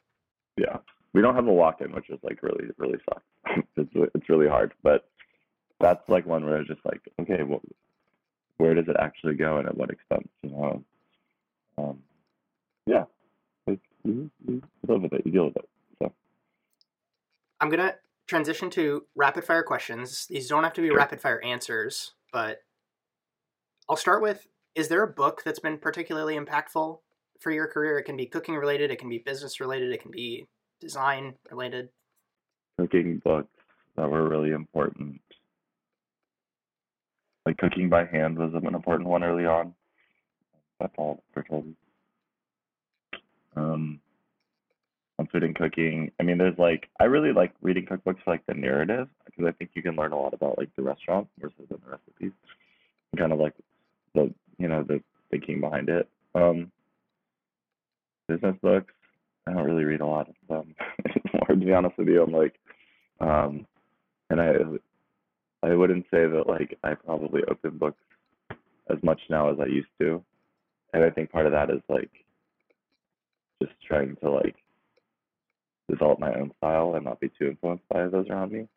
Yeah, we don't have a walk-in, which is like really really sucks. it's it's really hard, but that's like one where it's just like, okay, well, where does it actually go and at what expense? You know, um, yeah, like, you, you live with it, you deal with it. So I'm gonna transition to rapid fire questions. These don't have to be Sure. rapid fire answers, but I'll start with: Is there a book that's been particularly impactful for your career? It can be cooking related, it can be business related, it can be design related. cooking books that were really important. Like cooking by hand was an important one early on. By Paul Bertolli. Um, on food and cooking. I mean, there's like I really like reading cookbooks for like the narrative because I think you can learn a lot about like the restaurant versus the recipes, and kind of like the you know the thinking behind it. Um, business books. I don't really read a lot of them. More to be honest with you, I'm like, um, and I I wouldn't say that like I probably open books as much now as I used to, and I think part of that is like just trying to like develop my own style and not be too influenced by those around me.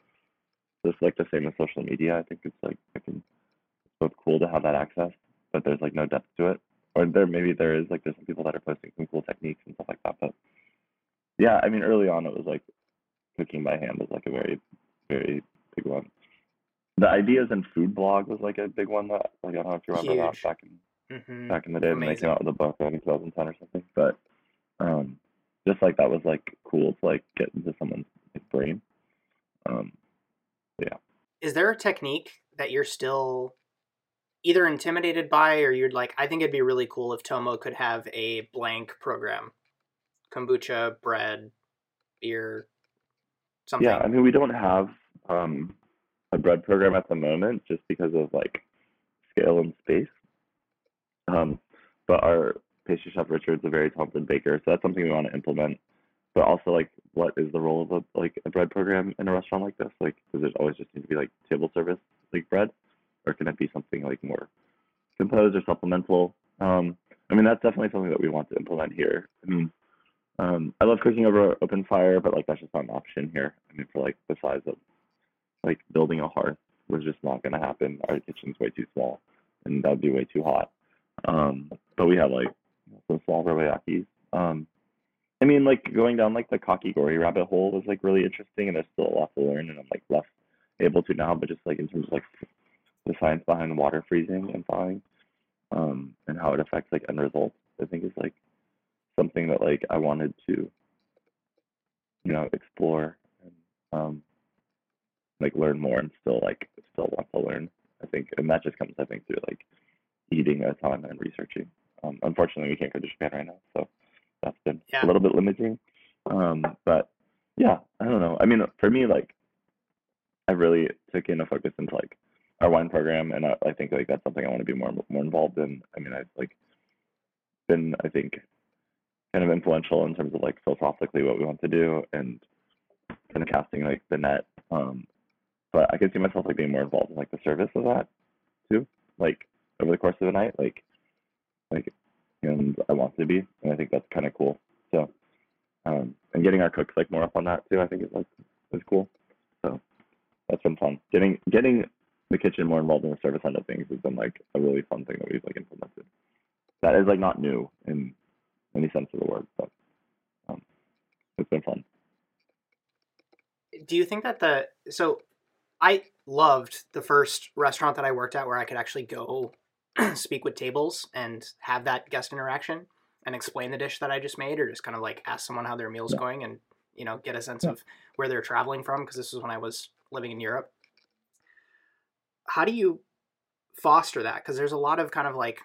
Just like the same with social media, I think it's like I can it's both cool to have that access, but there's like no depth to it. Or there maybe there is like there's some people that are posting some cool techniques and stuff like that. But yeah, I mean early on it was like cooking by hand was like a very very big one. The ideas in food blog was like a big one that like I don't know if you remember Huge. that back in hmm back in the day when they came out with a book like in 2010 or something. But um, just like that was like cool to like get into someone's like, brain. Um, yeah. Is there a technique that you're still either intimidated by or you're like, I think it'd be really cool if Tomo could have a blank program? Kombucha, bread, beer, something. yeah, I mean we don't have um, a bread program at the moment just because of like scale and space. Um, but our pastry chef Richard's a very talented baker, so that's something we want to implement. But also, like, what is the role of a like a bread program in a restaurant like this? Like, does it always just need to be like table service like bread, or can it be something like more composed or supplemental? Um, I mean, that's definitely something that we want to implement here. I mean, um, I love cooking over open fire, but like that's just not an option here. I mean, for like the size of like building a hearth was just not going to happen. Our kitchen's way too small, and that'd be way too hot. Um, but we have like some small robayakis. Um, I mean, like going down like the kakigori rabbit hole was like really interesting, and there's still a lot to learn, and I'm like less able to now. But just like in terms of like the science behind water freezing and thawing, um, and how it affects like end results, I think is like something that like I wanted to, you know, explore and um, like learn more, and still like still want to learn. I think, and that just comes I think through like eating a ton and researching. Um, unfortunately, we can't go to Japan right now, so that's been Yeah. a little bit limiting. Um, but yeah, I don't know. I mean, for me, like, I really took in a focus into like our wine program, and I, I think like that's something I want to be more more involved in. I mean, I've like been, I think, kind of influential in terms of like philosophically what we want to do and kind of casting like the net. Um, but I could see myself like being more involved in like the service of that too, like over the course of the night, like like and I want to be, and I think that's kind of cool. So, um, and getting our cooks like more up on that too, I think is like is cool. So that's been fun. Getting getting the kitchen more involved in the service end of things has been like a really fun thing that we've like implemented. That is like not new in any sense of the word, but um, it's been fun. do you think that the so i loved the first restaurant that i worked at where i could actually go speak with tables and have that guest interaction and explain the dish that i just made or just kind of like ask someone how their meal's Yeah. going and you know get a sense Yeah. of where they're traveling from because this was when i was living in europe how do you foster that because there's a lot of kind of like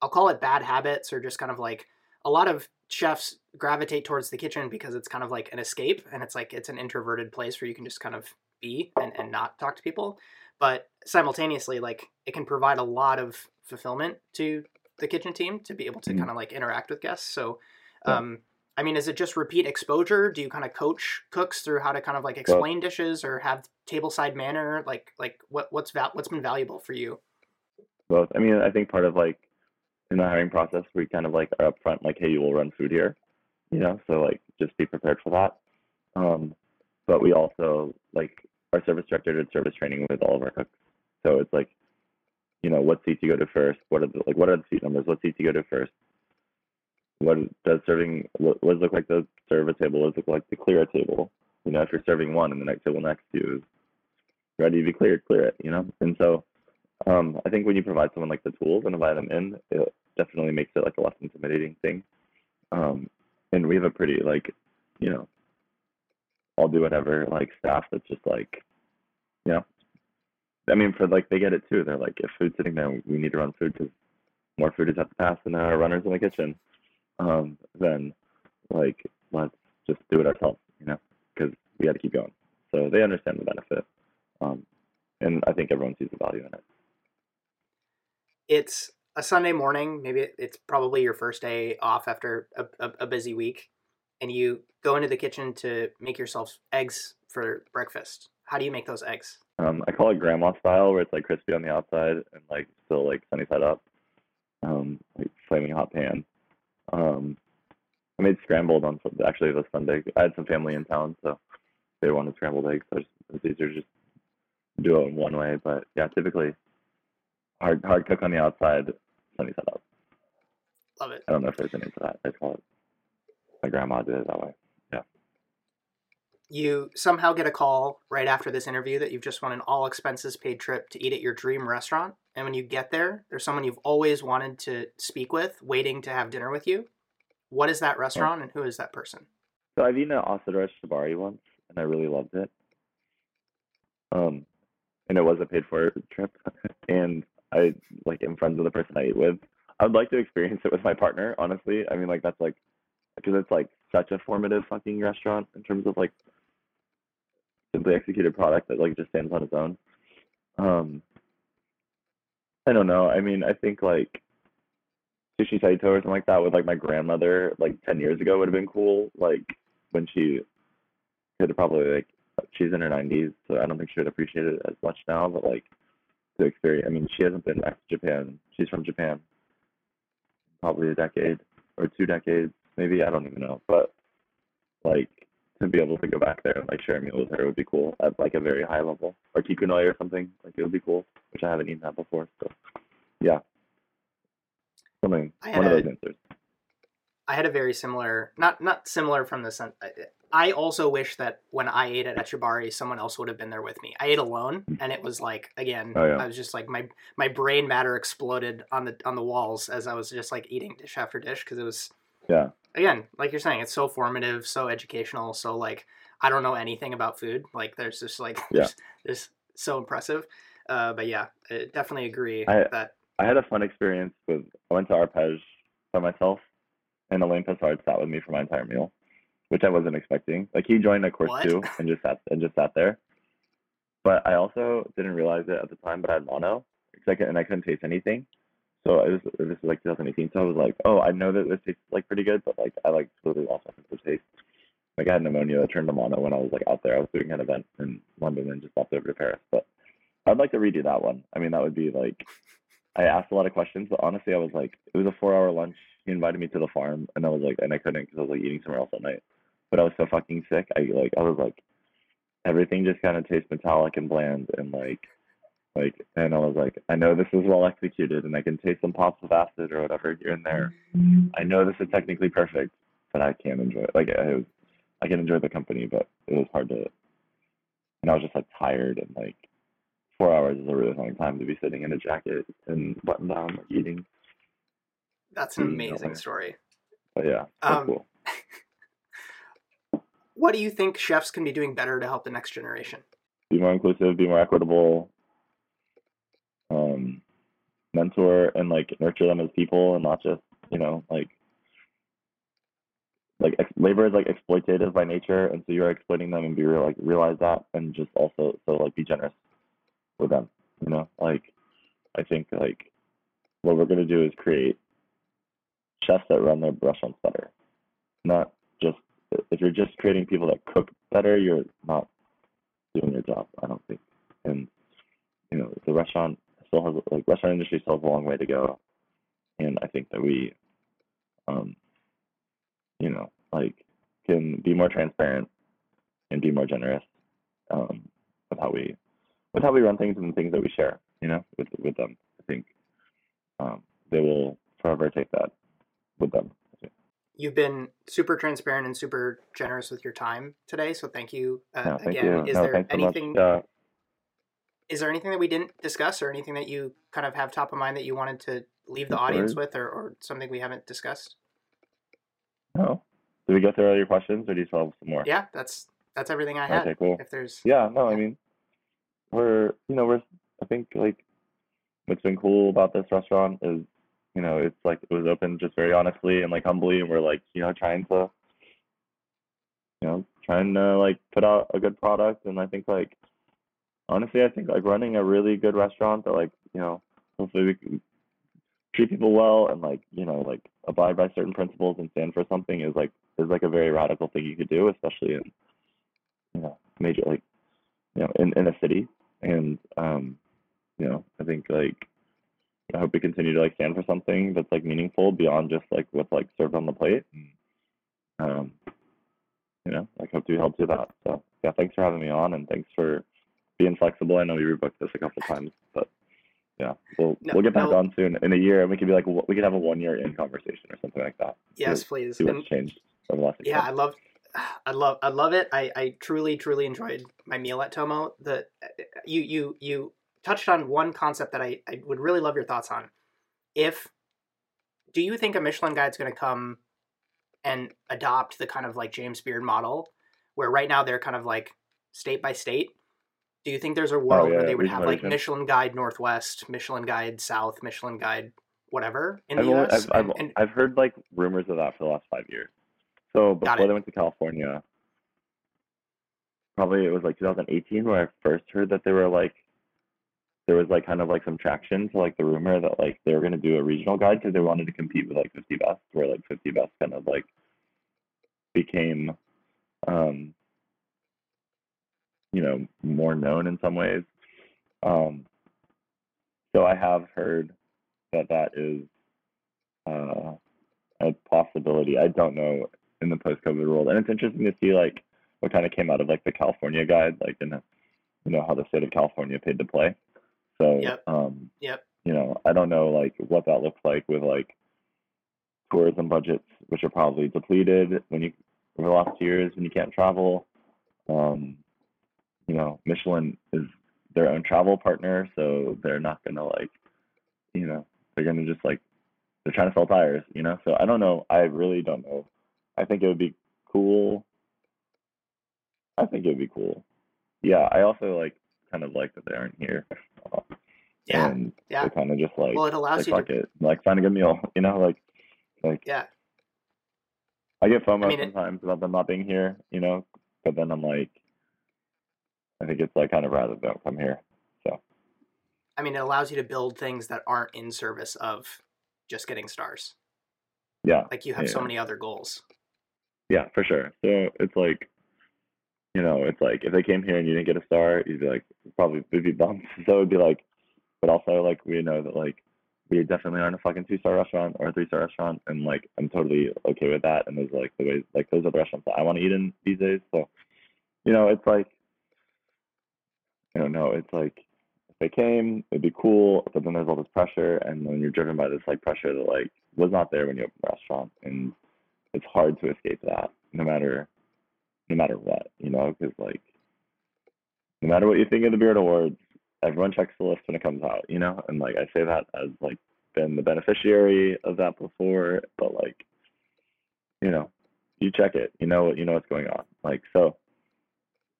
i'll call it bad habits or just kind of like a lot of chefs gravitate towards the kitchen because it's kind of like an escape and it's like it's an introverted place where you can just kind of be and, and not talk to people but simultaneously like it can provide a lot of fulfillment to the kitchen team to be able to Mhm. kind of like interact with guests so Yeah. um I mean, is it just repeat exposure? Do you kind of coach cooks through how to kind of like explain dishes or have tableside manner? Like, like what what's val- what's been valuable for you? Both. I mean, I think part of like in the hiring process, we kind of like are upfront, like, hey, you will run food here, you know, so like just be prepared for that. Um, but we also like our service director did service training with all of our cooks, so it's like, you know, what seats you go to first, what are the like, what are the seat numbers, what seats you go to first, what does serving what, does look like the serve a table, what does look like the clear a table, you know, if you're serving one and the next table next to you is ready to be cleared, clear it, you know, and so. Um, I think when you provide someone like the tools and invite them in, it definitely makes it like a less intimidating thing. Um, and we have a pretty like, you know, I'll do whatever like staff that's just like, you know, I mean for like they get it too. They're like, if food's sitting there, we need to run food because more food is at the pass than our runners in the kitchen. Um, then like let's just do it ourselves, you know, because we got to keep going. So they understand the benefit, um, and I think everyone sees the value in it. It's a Sunday morning. Maybe it's probably your first day off after a, a, a busy week, and you go into the kitchen to make yourself eggs for breakfast. How do you make those eggs? Um, I call it grandma style, where it's like crispy on the outside and like still like sunny side up, um, like flaming hot pan. Um, I made scrambled on actually this Sunday. I had some family in town, so they wanted scrambled eggs. So it's easier to just do it in one way. But yeah, typically hard hard cook on the outside, sunny side up. Love it. I don't know if there's a name for that. I call it. My grandma did it that way. Yeah. You somehow get a call right after this interview that you've just won an all expenses paid trip to eat at your dream restaurant. And when you get there, there's someone you've always wanted to speak with, waiting to have dinner with you. What is that restaurant and who is that person? So I've eaten at Asador Etxebarri once, and I really loved it. Um, and it was a paid for trip, and I like am friends with the person I ate with. I would like to experience it with my partner, honestly. I mean, like that's like because it's like such a formative fucking restaurant in terms of like simply executed product that like just stands on its own. Um, I don't know. I mean, I think like sushi saito or something like that with like my grandmother like ten years ago would have been cool. Like when she could have probably like she's in her nineties, so I don't think she would appreciate it as much now. But like to experience, I mean, she hasn't been back to Japan. She's from Japan, probably a decade or two decades, maybe. I don't even know. But like to be able to go back there and like share a meal with her would be cool at like a very high level, or kikunoi or something. Like it would be cool, which I haven't eaten that before. So yeah, something I one of a- those answers. I had a very similar, not not similar from the sense. I also wish that when I ate at Etxebarri, someone else would have been there with me. I ate alone, mm. and it was like again, Oh, yeah. I was just like my my brain matter exploded on the on the walls as I was just like eating dish after dish because it was Yeah, again, like you're saying, it's so formative, so educational, so like I don't know anything about food. Like there's just like Yeah. there's, so impressive. Uh, but yeah, I definitely agree I- that I had a fun experience with. I went to Arpege by myself, and Alain Passard sat with me for my entire meal, which I wasn't expecting. Like he joined a course What? too, and just sat and just sat there. But I also didn't realize it at the time, but I had mono, I could, and I couldn't taste anything. So it was this is like 2018. So I was like, oh, I know that this tastes like pretty good, but like I like totally lost my sense of taste. Like I had pneumonia that turned to mono when I was like out there. I was doing an event in London and just left over to Paris. But I'd like to redo that one. I mean, that would be like I asked a lot of questions, but honestly, I was like, it was a four-hour lunch. He invited me to the farm, and I was like, and I couldn't because I was like eating somewhere else at night. But I was so fucking sick. I like, I was like, everything just kind of tastes metallic and bland, and like, like, and I was like, I know this is well executed, and I can taste some pops of acid or whatever here and there. I know this is technically perfect, but I can't enjoy it. Like, I was, I can enjoy the company, but it was hard to. And I was just like tired and like four hours is a really long time to be sitting in a jacket and button down like eating. that's an Mm, amazing okay. story. But yeah, Um, cool. What do you think chefs can be doing better to help the next generation? Be more inclusive, be more equitable, um, mentor and like nurture them as people and not just, you know, like like ex- labor is like exploitative by nature and so you're exploiting them and be real like realize that and just also so like be generous with them you know like i think like what we're going to do is create chefs that run their restaurants better not just if you're just creating people that cook better, you're not doing your job. I don't think. And you know, the restaurant still has like restaurant industry still has a long way to go, and I think that we, um, you know, like can be more transparent and be more generous um, with how we with how we run things and the things that we share. You know, with with them. I think um, they will forever take that with them. You've been super transparent and super generous with your time today, so thank you uh, No, thank again. you. Is no, there thanks so much. anything? Uh, Is there anything that we didn't discuss, or anything that you kind of have top of mind that you wanted to leave the audience with, or, or something we haven't discussed? no. Did we go through all your questions, or do you still have some more? Yeah, that's that's everything I had. Okay, cool. If there's Yeah, no, I mean, we're, you know, we're, I think, like, what's been cool about this restaurant is, you know, it's like, it was open just very honestly and, like, humbly, and we're, like, you know, trying to, you know, trying to, like, put out a good product, and I think, like, honestly, I think, like, running a really good restaurant that, like, you know, hopefully we can treat people well and, like, you know, like, abide by certain principles and stand for something is, like, is, like, a very radical thing you could do, especially in, you know, major, like, you know, in, in a city. And, um, you know, I think like, I hope we continue to like stand for something that's like meaningful beyond just like what's like served on the plate. And, um, you know, like hope to help do that. So yeah, thanks for having me on and thanks for being flexible. I know we rebooked this a couple times, but yeah, we'll No- we'll get back no. on soon in a year and we could be like we could have a one year in conversation or something like that. yes, please. See what's changed over the last yeah, I love, I love, I love it. I, I truly, truly enjoyed my meal at Tomo. The you, you, you touched on one concept that I, I would really love your thoughts on. If do you think a Michelin guide's going to come and adopt the kind of like James Beard model, where right now they're kind of like state by state? Do you think there's a world yeah, where they would have like. Michelin Guide Northwest, Michelin Guide South, Michelin Guide whatever in I've, the only, US? I've, I've, And- and- I've heard like rumors of that for the last five years. So before they went to California, probably it was like 2018 where I first heard that they were like, there was like kind of like some traction to like the rumor that like they were going to do a regional guide because they wanted to compete with like 50 Best, where like 50 Best kind of like became, um, you know, more known in some ways. Um, so I have heard that that is uh, a possibility. I don't know in the post-COVID world, and it's interesting to see like what kind of came out of like the California guide, like in you know how the state of California paid to play. So Yep. um, Yep. you know, I don't know like what that looks like with like tourism budgets, which are probably depleted when you over the last two years when you can't travel. Um, you know, Michelin is their own travel partner, so they're not gonna like, you know, they're gonna just like they're trying to sell tires, you know. So I don't know. I really don't know. I think it would be cool. I think it would be cool. Yeah, I also like kind of like that they aren't here. yeah, and yeah. they kind of just like Well, it allows like you fuck to it, like find a good meal, you know, like like yeah. I get FOMO I mean, it- sometimes about them not being here, you know, but then I'm like, I think it's like kind of rather don't come here. So I mean, it allows you to build things that aren't in service of just getting stars. yeah, Like you have so many other goals. yeah, for sure. So it's like, you know, it's like if they came here and you didn't get a star, you'd be like probably would be bummed. So it'd be like, but also like we know that like we definitely aren't a fucking two star restaurant or a three star restaurant, and like I'm totally okay with that. And there's like the ways like those are the restaurants that I want to eat in these days. So, you know, it's like, I don't know, it's like if they came, it'd be cool, but then there's all this pressure, and then you're driven by this like pressure that like was not there when you opened the restaurant, and it's hard to escape that, no matter, no matter what, you know, because like, no matter what you think of the Beard Awards, everyone checks the list when it comes out, you know, and like I say that as like been the beneficiary of that before, but like, you know, you check it, you know, you know what's going on, like so.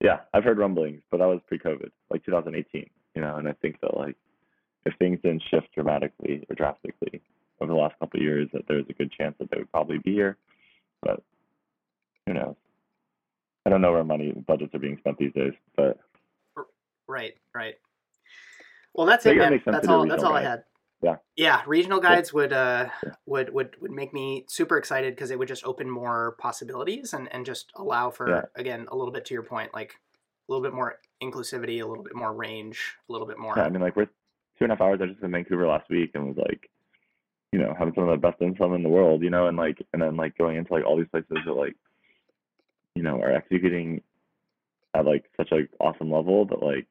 Yeah, I've heard rumblings, but that was pre-COVID, like 2018, you know, and I think that like if things didn't shift dramatically or drastically over the last couple of years, that there's a good chance that they would probably be here, but who knows? I don't know where money budgets are being spent these days, but Right, right. Well, that's it, man. That's all. That's all I had. Yeah. Yeah, regional guides would uh Yeah. would would would make me super excited because it would just open more possibilities and and just allow for Yeah. again a little bit to your point like a little bit more inclusivity, a little bit more range, a little bit more. Yeah, I mean, like we're two and a half hours. I was just in Vancouver last week and was like, you know, having some of the best sum in the world, you know, and like, and then like going into like all these places that like, you know, are executing at like such a awesome level that like,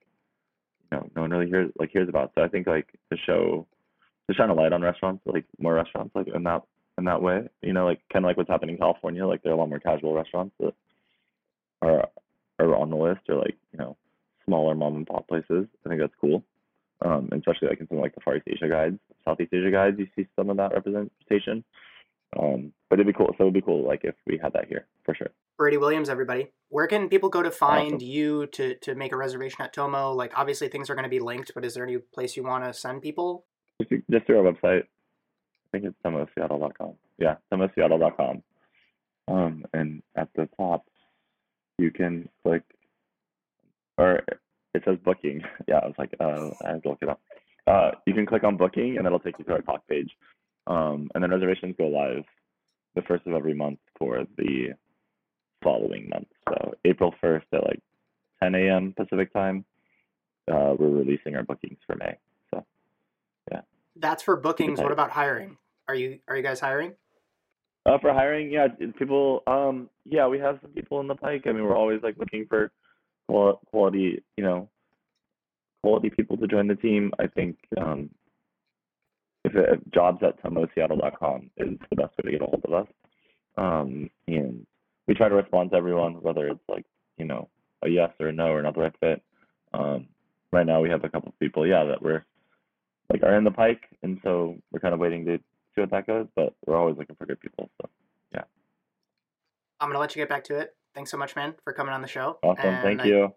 you know, no one really hears like hears about. So I think like the show, to shine a light on restaurants, like more restaurants, like in that in that way, you know, like kind of like what's happening in California. Like there are a lot more casual restaurants that are are on the list, or like you know, smaller mom and pop places. I think that's cool. Um, and especially like in some like the Far East Asia guides, Southeast Asia guides, you see some of that representation. Um, but it'd be cool. So it'd be cool like if we had that here for sure. Brady Williams, everybody. Where can people go to find Awesome. you to to make a reservation at Tomo? Like obviously things are going to be linked, but is there any place you want to send people? Just, just through our website. I think it's tomoseattle.com. Yeah, tomoseattle.com. Um, and at the top, you can click, or it says booking. Yeah, I was like, uh, I have to look it up. Uh, you can click on booking, and it'll take you to our Tock page. Um, and then reservations go live the first of every month for the following month. So April 1st at like 10 a.m. Pacific time, uh, we're releasing our bookings for May. So That's for bookings. What about hiring? Are you are you guys hiring? Uh, for hiring, yeah, people. Um, yeah, we have some people in the pike. I mean, we're always like looking for quality, you know, quality people to join the team. I think um, if, if jobs at tomoseattle.com is the best way to get a hold of us. Um, and we try to respond to everyone, whether it's like you know a yes or a no or not the right fit. Um, right now, we have a couple of people, yeah, that we're like are in the pike, and so we're kind of waiting to see what that goes. But we're always looking for good people. So yeah. I'm gonna let you get back to it. Thanks so much, man, for coming on the show. awesome, And thank I- you.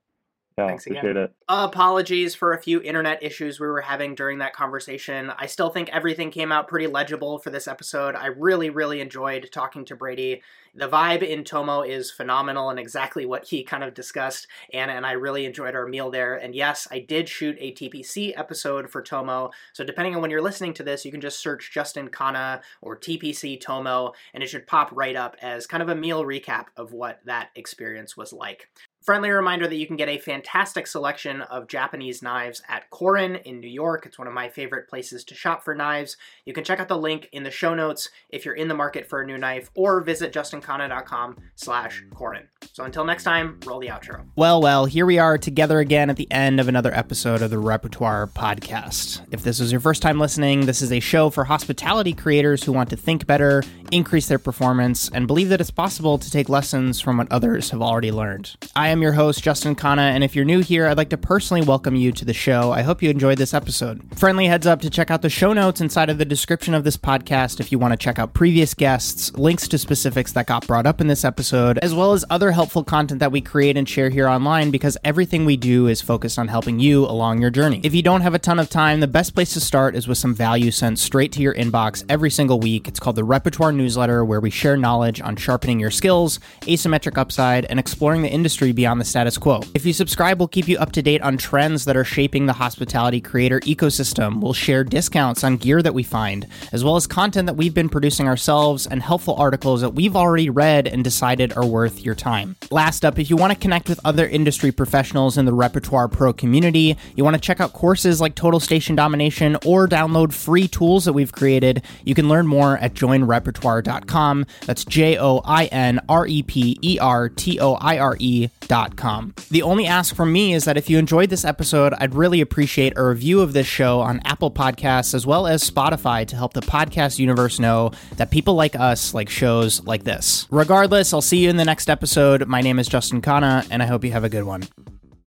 Yeah, Thanks again. it. Apologies for a few internet issues we were having during that conversation. I still think everything came out pretty legible for this episode. I really, really enjoyed talking to Brady. The vibe in Tomo is phenomenal and exactly what he kind of discussed. And, and I really enjoyed our meal there. And yes, I did shoot a TPC episode for Tomo. So depending on when you're listening to this, you can just search Justin Khanna or TPC Tomo, and it should pop right up as kind of a meal recap of what that experience was like. Friendly reminder that you can get a fantastic selection of Japanese knives at Korin in New York. It's one of my favorite places to shop for knives. You can check out the link in the show notes if you're in the market for a new knife, or visit justinkhanna.com slash Korin. So until next time, roll the outro. Well, well, here we are together again at the end of another episode of the Repertoire Podcast. If this is your first time listening, this is a show for hospitality creators who want to think better, increase their performance, and believe that it's possible to take lessons from what others have already learned. I am your host, Justin Khanna, and if you're new here, I'd like to personally welcome you to the show. I hope you enjoyed this episode. Friendly heads up to check out the show notes inside of the description of this podcast if you want to check out previous guests, links to specifics that got brought up in this episode, as well as other helpful content that we create and share here online because everything we do is focused on helping you along your journey. If you don't have a ton of time, the best place to start is with some value sent straight to your inbox every single week. It's called the Repertoire Newsletter, where we share knowledge on sharpening your skills, asymmetric upside, and exploring the industry beyond the status quo. If you subscribe, we'll keep you up to date on trends that are shaping the hospitality creator ecosystem. We'll share discounts on gear that we find, as well as content that we've been producing ourselves and helpful articles that we've already read and decided are worth your time. Last up, if you want to connect with other industry professionals in the Repertoire Pro community, you want to check out courses like Total Station Domination or download free tools that we've created, you can learn more at joinrepertoire.com. That's J O I N R E P E R T O I R E.com. The only ask from me is that if you enjoyed this episode, I'd really appreciate a review of this show on Apple Podcasts as well as Spotify to help the podcast universe know that people like us like shows like this. Regardless, I'll see you in the next episode. My name is Justin Khanna, and I hope you have a good one.